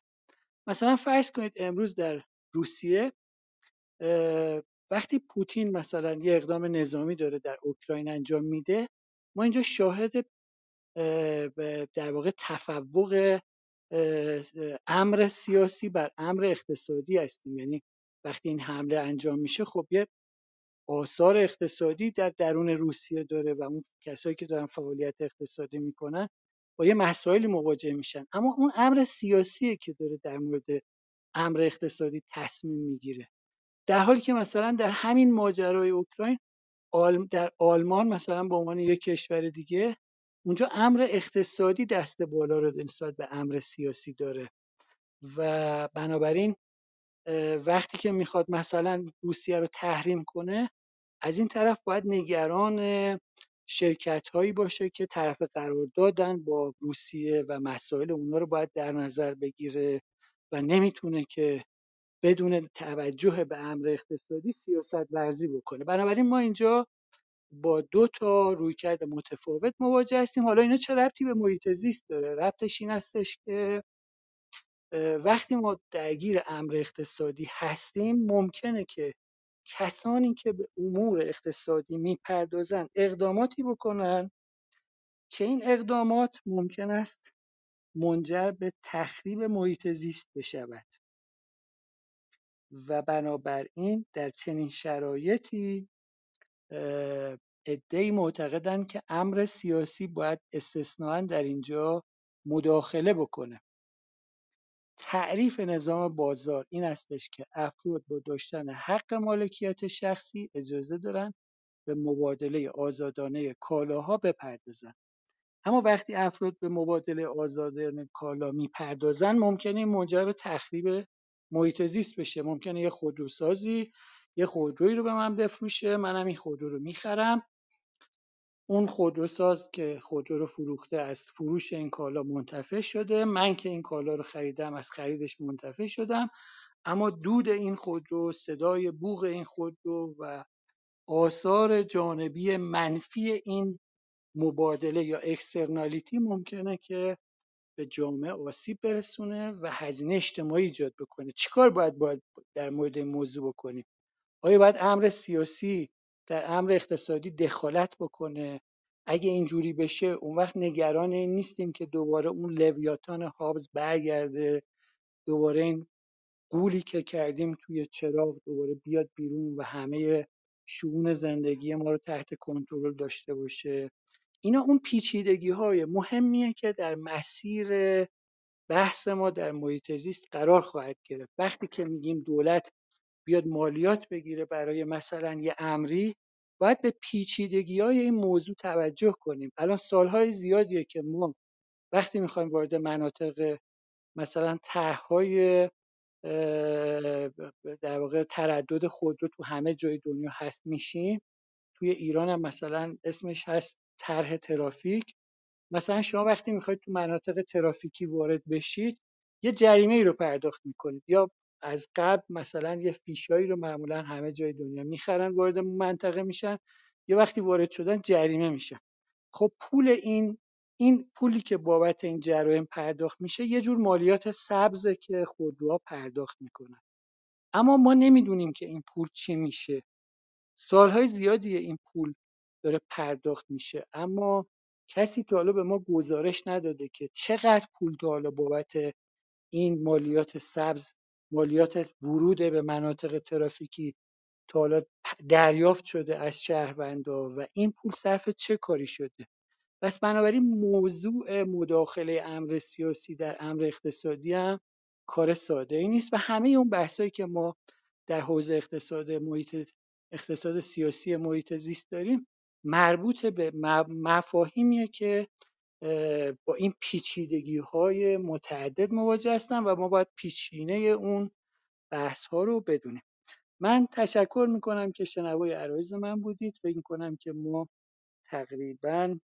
مثلا فرض کنید امروز در روسیه وقتی پوتین مثلا یه اقدام نظامی داره در اوکراین انجام میده ما اینجا شاهد در واقع تفوق امر سیاسی بر امر اقتصادی هستیم. یعنی وقتی این حمله انجام میشه خب یه آثار اقتصادی در درون روسیه داره و اون کسایی که دارن فعالیت اقتصادی می‌کنن با یه مسائلی مواجه میشن. اما اون امر سیاسیه که داره در مورد امر اقتصادی تصمیم می‌گیره. در حالی که مثلا در همین ماجرای اوکراین در آلمان مثلا به عنوان یک کشور دیگه اونجا امر اقتصادی دست بالا رو نسبت به امر سیاسی داره. و بنابراین وقتی که می‌خواد مثلا روسیه رو تحریم کنه از این طرف باید نگران شرکت هایی باشه که طرف قرار دادن با روسیه و مسائل اونا رو باید در نظر بگیره و نمی‌تونه که بدون توجه به امر اقتصادی سیاست ورزی بکنه. بنابراین ما اینجا با دو تا رویکرد متفاوت مواجه هستیم. حالا اینا چه ربطی به محیط زیست داره؟ ربطش این هستش که وقتی ما درگیر امر اقتصادی هستیم ممکنه که کسانی که به امور اقتصادی می‌پردازن اقداماتی بکنن که این اقدامات ممکن است منجر به تخریب محیط زیست بشود. و بنابراین در چنین شرایطی عدهای معتقدند که امر سیاسی باید استثناا در اینجا مداخله بکنه. تعریف نظام بازار این استش که افراد با داشتن حق مالکیت شخصی اجازه دارند به مبادله آزادانه کالاها بپردازند اما وقتی افراد به مبادله آزادانه کالا می‌پردازند ممکنه منجر به تخریب محیط زیست بشه. ممکنه یه خودروسازی یه خودرویی رو به من بفروشه منم این خودرو رو می‌خرم. اون خودروساز که خودرو رو فروخته از فروش این کالا منتفع شده. من که این کالا رو خریدم از خریدش منتفع شدم. اما دود این خودرو صدای بوق این خودرو و آثار جانبی منفی این مبادله یا اکسترنالیتی ممکنه که به جامعه آسیب برسونه و هزینه اجتماعی ایجاد بکنه. چیکار باید باید در مورد این موضوع بکنیم؟ آیا باید امر سیاسی در امر اقتصادی دخالت بکنه؟ اگه اینجوری بشه اون وقت نگران نیستیم که دوباره اون لویاتان هابز برگرده دوباره این غولی که کردیم توی چراغ دوباره بیاد بیرون و همه شئون زندگی ما رو تحت کنترل داشته باشه؟ اینا اون پیچیدگی های مهمیه که در مسیر بحث ما در محیط زیست قرار خواهد گرفت. وقتی که میگیم دولت بیاد مالیات بگیره برای مثلا یه امری باید به پیچیدگی های این موضوع توجه کنیم. الان سالهای زیادیه که ما وقتی می‌خوایم وارد مناطق مثلا طرحهای در واقع تردد خودرو تو همه جای دنیا هست میشیم توی ایران هم مثلا اسمش هست طرح ترافیک. مثلا شما وقتی می‌خواید تو مناطق ترافیکی وارد بشید یه جریمه ای رو پرداخت می‌کنید. یا از قبل مثلا یه فیشایی رو معمولا همه جای دنیا می‌خرن وارد منطقه میشن. یا وقتی وارد شدن جریمه میشن خب پول این این پولی که بابت این جرایم پرداخت میشه یه جور مالیات سبزه که خودروها پرداخت می‌کنن. اما ما نمی‌دونیم که این پول چی میشه. سالهای زیادیه این پول داره پرداخت میشه. اما کسی تا حالا به ما گزارش نداده که چقدر پول تا حالا بابت این مالیات سبز مالیات ورود به مناطق ترافیکی تا حالا دریافت شده از شهروندا و این پول صرف چه کاری شده؟ پس بنابراین موضوع مداخله امر سیاسی در امر اقتصادی هم کار ساده ای نیست و همه اون بحثایی که ما در حوزه اقتصاد محیط اقتصاد سیاسی محیط زیست داریم مربوط به مفاهیمیه که با این پیچیدگی های متعدد مواجه هستن و ما باید پیچینه اون بحث ها رو بدونیم. من تشکر می‌کنم که شنوای عرایز من بودید. فکر می‌کنم که ما تقریبا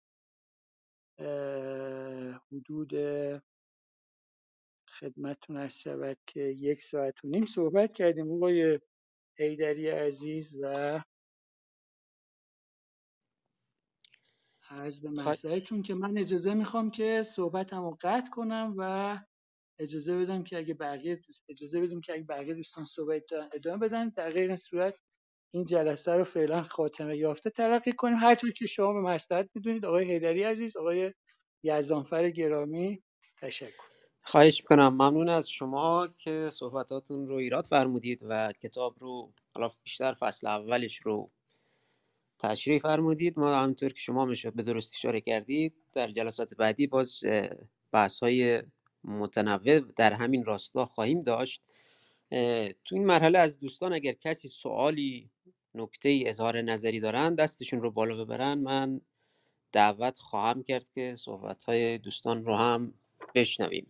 حدود خدمتتون عرض شود که یک ساعت و نیم صحبت کردیم آقای حیدری عزیز و عرض به مسئلهتون که من اجازه می‌خوام که صحبتم رو قطع کنم و اجازه بدم که اگه بقیه دوست اجازه بدیم که اگه بقیه دوستان صحبت دارن ادامه بدن. در غیر این صورت این جلسه رو فعلا خاتمه یافته تلقی کنیم. هر طور که شما به مصلحت می‌دونید آقای حیدری عزیز آقای یزدانفر گرامی تشکر. خواهش می‌کنم. ممنون از شما که صحبتاتون رو ایراد فرمودید و کتاب رو حالا بیشتر فصل اولش رو تشریح فرمودید. ما همونطور که شما می‌شد به درستی اشاره کردید در جلسات بعدی باز بحث های متنوع در همین راستا خواهیم داشت. تو این مرحله از دوستان اگر کسی سوالی نکته ای اظهار نظری دارن دستشون رو بالا ببرن. من دعوت خواهم کرد که صحبت های دوستان رو هم بشنویم.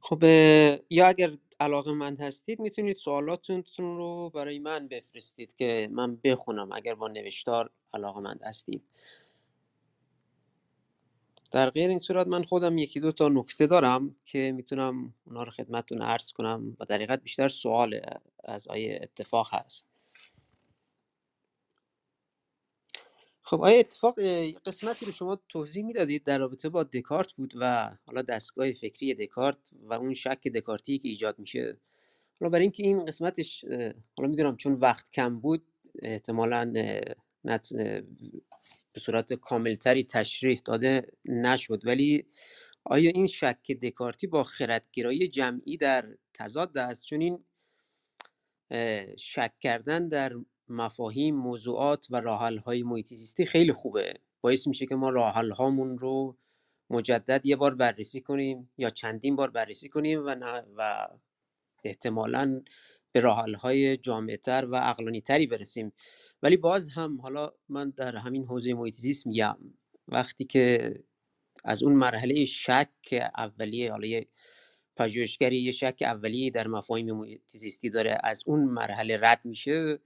خب یا اگر علاقه من هستید می‌تونید سوالاتتون رو برای من بفرستید که من بخونم اگر با نوشتار علاقه من هستید. در غیر این صورت من خودم یکی دو تا نکته دارم که می‌تونم اونا رو خدمتتون عرض کنم و در بیشتر سوال از آیه اتفاق هست. خب آیا اتفاق قسمتی رو شما توضیح می‌دادید در رابطه با دکارت بود و حالا دستگاه فکری دکارت و اون شک دکارتی که ایجاد میشه؟ حالا برای اینکه این قسمتش حالا می‌دونم چون وقت کم بود احتمالا نت به صورت کاملتری تشریح داده نشد. ولی آیا این شک دکارتی با خردگرایی جمعی در تضاد است؟ چون این شک کردن در مفاهیم موضوعات و راحل های محیط زیستی خیلی خوبه. باعث میشه که ما راحل هامون رو مجدد یه بار بررسی کنیم یا چندین بار بررسی کنیم و, و احتمالا به راحلهای جامعتر و عقلانی تری برسیم. ولی باز هم حالا من در همین حوزه محیط زیست میگم وقتی که از اون مرحله شک اولیه حالا یه پژوهشگری یه شک اولیه در مفاهیم محیط زیستی داره از اون مرحله رد میشه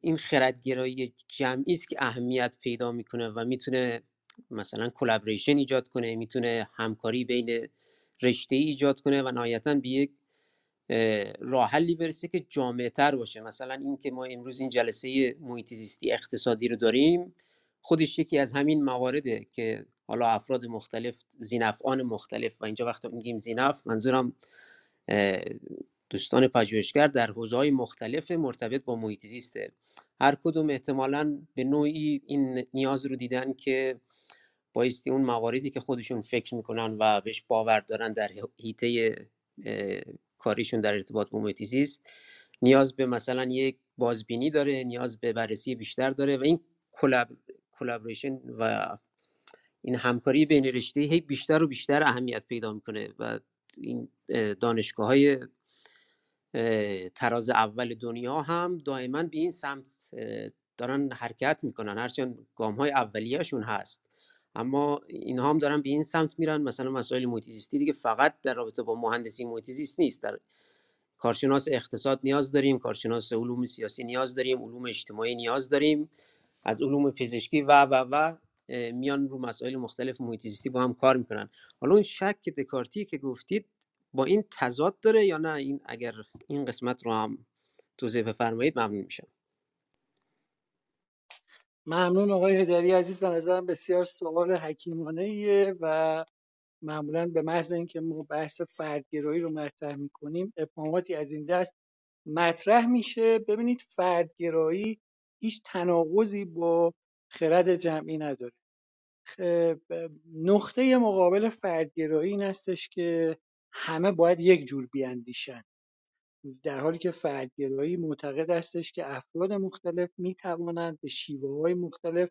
این خردگرایی جمعی است که اهمیت پیدا می‌کنه و می‌تونه مثلا کلابریشن ایجاد کنه می‌تونه همکاری بین رشته ایجاد کنه و نهایتا به یک راه حلی برسه که جامع تر باشه. مثلا این که ما امروز این جلسه محیط زیستی اقتصادی رو داریم خودش یکی از همین موارده که حالا افراد مختلف زینفعان مختلف و اینجا وقتی میگیم زینف منظورم دوستان پژوهشگر در حوزه‌های مختلف مرتبط با محیط زیسته. هر کدوم احتمالاً به نوعی این نیاز رو دیدن که بایستی اون مواردی که خودشون فکر می‌کنن و بهش باور دارن در حیطه کاریشون در ارتباط با محیط زیست نیاز به مثلا یک بازبینی داره نیاز به بررسی بیشتر داره و این collab collaboration و این همکاری بین رشته‌ای بیشتر و بیشتر اهمیت پیدا می‌کنه و این دانشگاه های تراز اول دنیا هم دائما به این سمت دارن حرکت می‌کنن. هرچند گام های اولیهشون هست. اما اینها هم دارن به این سمت میرن. مثلا مسائل محیط زیستی دیگه فقط در رابطه با مهندسی محیط زیست نیست. در کارشناس اقتصاد نیاز داریم کارشناس علوم سیاسی نیاز داریم علوم اجتماعی نیاز داریم. از علوم پزشکی و و و میان رو مسائل مختلف محیط زیستی با هم کار می‌کنن. حالا اون شک دکارتی که گفتید با این تضاد داره یا نه؟ این اگر این قسمت رو هم توضیح بفرمایید ممنون میشم. ممنون آقای هدری عزیز. به نظرم بسیار سوال حکیمانه ایه و معمولا به محض اینکه ما بحث فردگرایی رو مطرح می‌کنیم ابهاماتی از این دست مطرح میشه. ببینید فردگرایی هیچ تناقضی با خرد جمعی نداره. نقطه مقابل فردگرایی این هستش که همه باید یک جور بیاندیشن. در حالی که فردگرایی معتقد هستش که افراد مختلف می توانند به شیوه های مختلف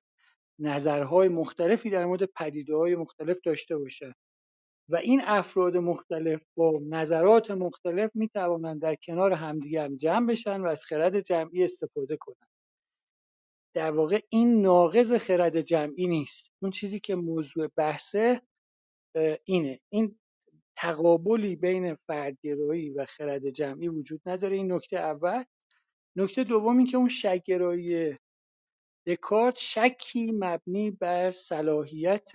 نظرهای مختلفی در مورد پدیده های مختلف داشته باشند. و این افراد مختلف با نظرات مختلف می توانند در کنار همدیگه هم جمع بشن و از خرد جمعی استفاده کنند. در واقع این ناقض خرد جمعی نیست. اون چیزی که موضوع بحثه اینه. این تقابلی بین فردگرایی و خرد جمعی وجود نداره. این نکته اول. نکته دوم این که اون شکگرایی دکارت شکی مبنی بر صلاحیت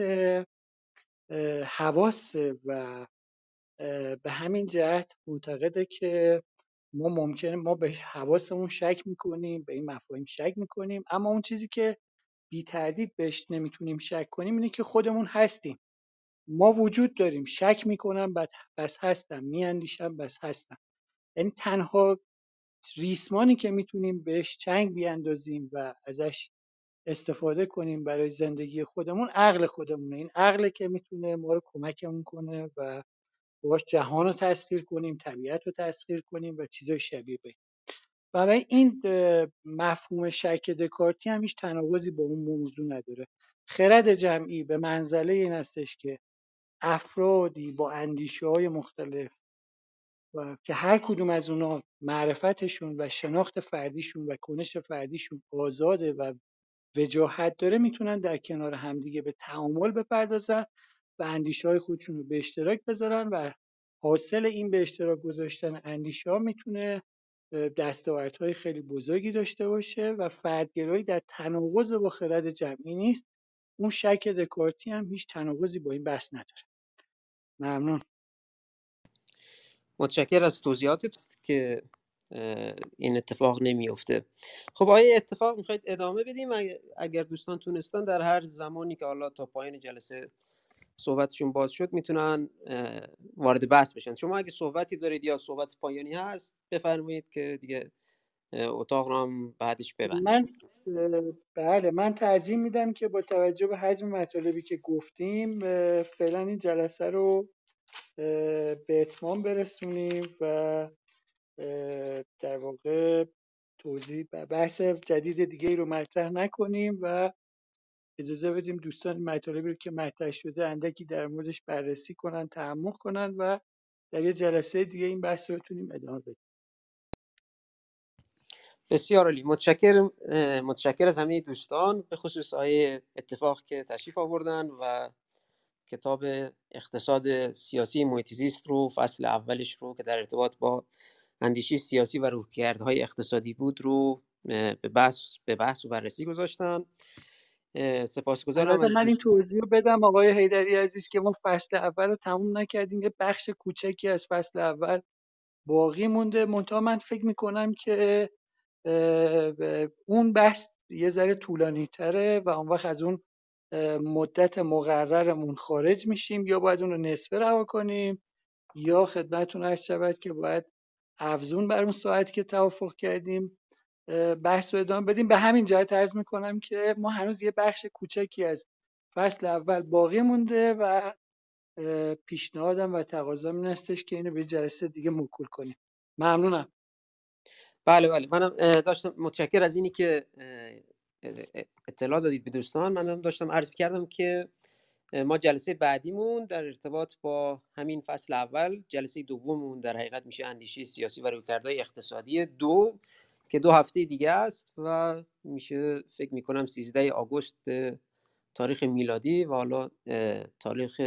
حواس و به همین جهت معتقده که ما ممکنه ما به حواسمون شک می‌کنیم به این مفاهیم شک می‌کنیم. اما اون چیزی که بی تردید بهش نمی‌تونیم شک کنیم اینه که خودمون هستیم. ما وجود داریم. شک می‌کنم بس هستم. میاندیشم بس هستم. یعنی تنها ریسمانی که می‌تونیم بهش چنگ بیاندازیم و ازش استفاده کنیم برای زندگی خودمون عقل خودمونه. این عقله که می‌تونه ما رو کمکمون کنه و باش جهان رو تسخیر کنیم طبیعت رو تسخیر کنیم و چیزای شبیه به برای این مفهوم شک دکارتی هم تناقضی با اون موضوع نداره. خرد جمعی به منزله این هستش که افرادی با اندیشه های مختلف و که هر کدوم از اونا معرفتشون و شناخت فردیشون و کنش فردیشون آزاده و وجاهت داره می‌تونن در کنار همدیگه به تعامل بپردازن و اندیشه های خودشون رو به اشتراک بذارن و حاصل این به اشتراک گذاشتن اندیشه ها می‌تونه دستاوردهای خیلی بزرگی داشته باشه و فردگرایی در تناقض با خرد جمعی نیست. اون شک دکارتی هم هیچ تناقضی با این بحث نداره. ممنون. متشکر از توضیحاتت که این اتفاق نمیفته خب آیا اتفاق می‌خواید ادامه بدیم؟ اگر دوستان تونستن در هر زمانی که حالا تا پایان جلسه صحبتشون باز شد می‌تونن وارد بحث بشن. شما اگه صحبتی دارید یا صحبت پایانی هست بفرمایید که دیگه اتاق رو هم بعدش ببندیم. من بله من ترجیح میدم که با توجه به حجم مطالبی که گفتیم فعلا این جلسه رو به اتمام برسونیم و در واقع توضیح بحث جدید دیگه رو مطرح نکنیم و اجازه بدیم دوستان مطالبی رو که مطرح شده اندکی در موردش بررسی کنن تعمق کنن و در یه جلسه دیگه این بحث رو بتونیم ادامه بدیم. بسیار عالی. متشکرم متشکر از همه دوستان به خصوص آیه اتفاق که تشریف آوردن و کتاب اقتصاد سیاسی محیط زیست رو فصل اولش رو که در ارتباط با اندیشه سیاسی و رویکردهای اقتصادی بود رو به بحث به بحث و بررسی گذاشتن. اه، سپاسگزارم من این توضیح رو بدم آقای حیدری عزیز که ما فصل اول رو تموم نکردیم. یه بخش کوچکی از فصل اول باقی مونده. منتها من فکر می‌کنم که اون بحث یه ذره طولانی تره و اون وقت از اون مدت مقررمون خارج میشیم. یا باید اون رو نصفه رها کنیم یا خدمتتون عرض شود که باید افزون بر اون ساعتی که توافق کردیم بحث رو ادامه بدیم. به همین جهت عرض می‌کنم که ما هنوز یه بخش کوچکی از فصل اول باقی مونده و پیشنهادم و تقاضام این هستش که اینو به جلسه دیگه موکول کنیم. ممنونم. بله بله. منم داشتم متشکر از اینی که اطلاع دادید به دوستان. منم داشتم عرض کردم که ما جلسه بعدیمون در ارتباط با همین فصل اول جلسه دوممون در حقیقت میشه اندیشه سیاسی و رویکردهای اقتصادی دو که دو هفته دیگه است و میشه فکر می‌کنم 13 آگوست تاریخ میلادی و حالا تاریخ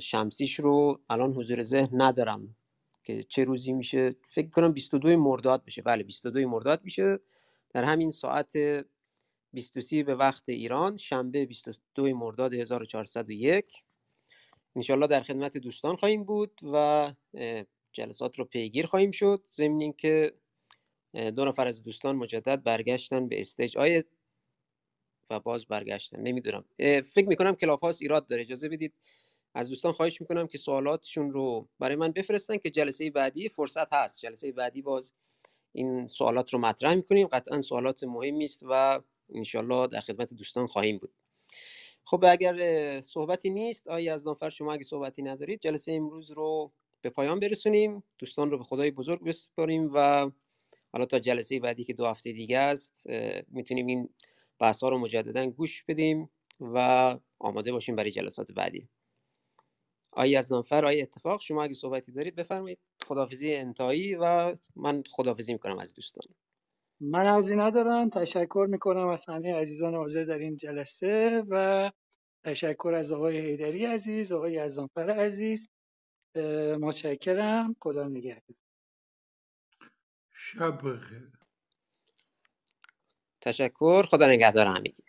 شمسیش رو الان حضور ذهن ندارم. که چه روزی میشه فکر کنم 22 مرداد بشه. بله 22 مرداد میشه. در همین ساعت 23 به وقت ایران شنبه 22 مرداد 1401 انشالله در خدمت دوستان خواهیم بود و جلسات رو پیگیر خواهیم شد. ضمن اینکه دو نفر از دوستان مجدد برگشتن به stage. آیه و باز برگشتن؟ نمی‌دونم. فکر می‌کنم کلاب هاوس ایراد داره. اجازه بدید از دوستان خواهش می‌کنم که سوالاتشون رو برای من بفرستن که جلسه بعدی فرصت هست. جلسه بعدی باز این سوالات رو مطرح می‌کنیم. قطعا سوالات مهمی است و انشالله در خدمت دوستان خواهیم بود. خب اگر صحبتی نیست آقای یزدانفر شما اگه صحبتی ندارید جلسه امروز رو به پایان برسونیم. دوستان رو به خدای بزرگ بسپاریم و حالا تا جلسه بعدی که دو هفته دیگه است می‌تونیم این بحث ها رو مجددا گوش بدیم و آماده باشیم برای جلسات بعدی. آقای یزدانفر آقای اتفاق. شما اگه صحبتی دارید بفرمایید. خداحافظی انتهایی و من خداحافظی می‌کنم از دوستان. من عرضی ندارم. تشکر می‌کنم از همه عزیزان حاضر در این جلسه و تشکر از آقای حیدری عزیز آقای یزدانفر عزیز. متشکرم. خدا نگهدار. شب بخیر. تشکر. خدا نگهدار همگی.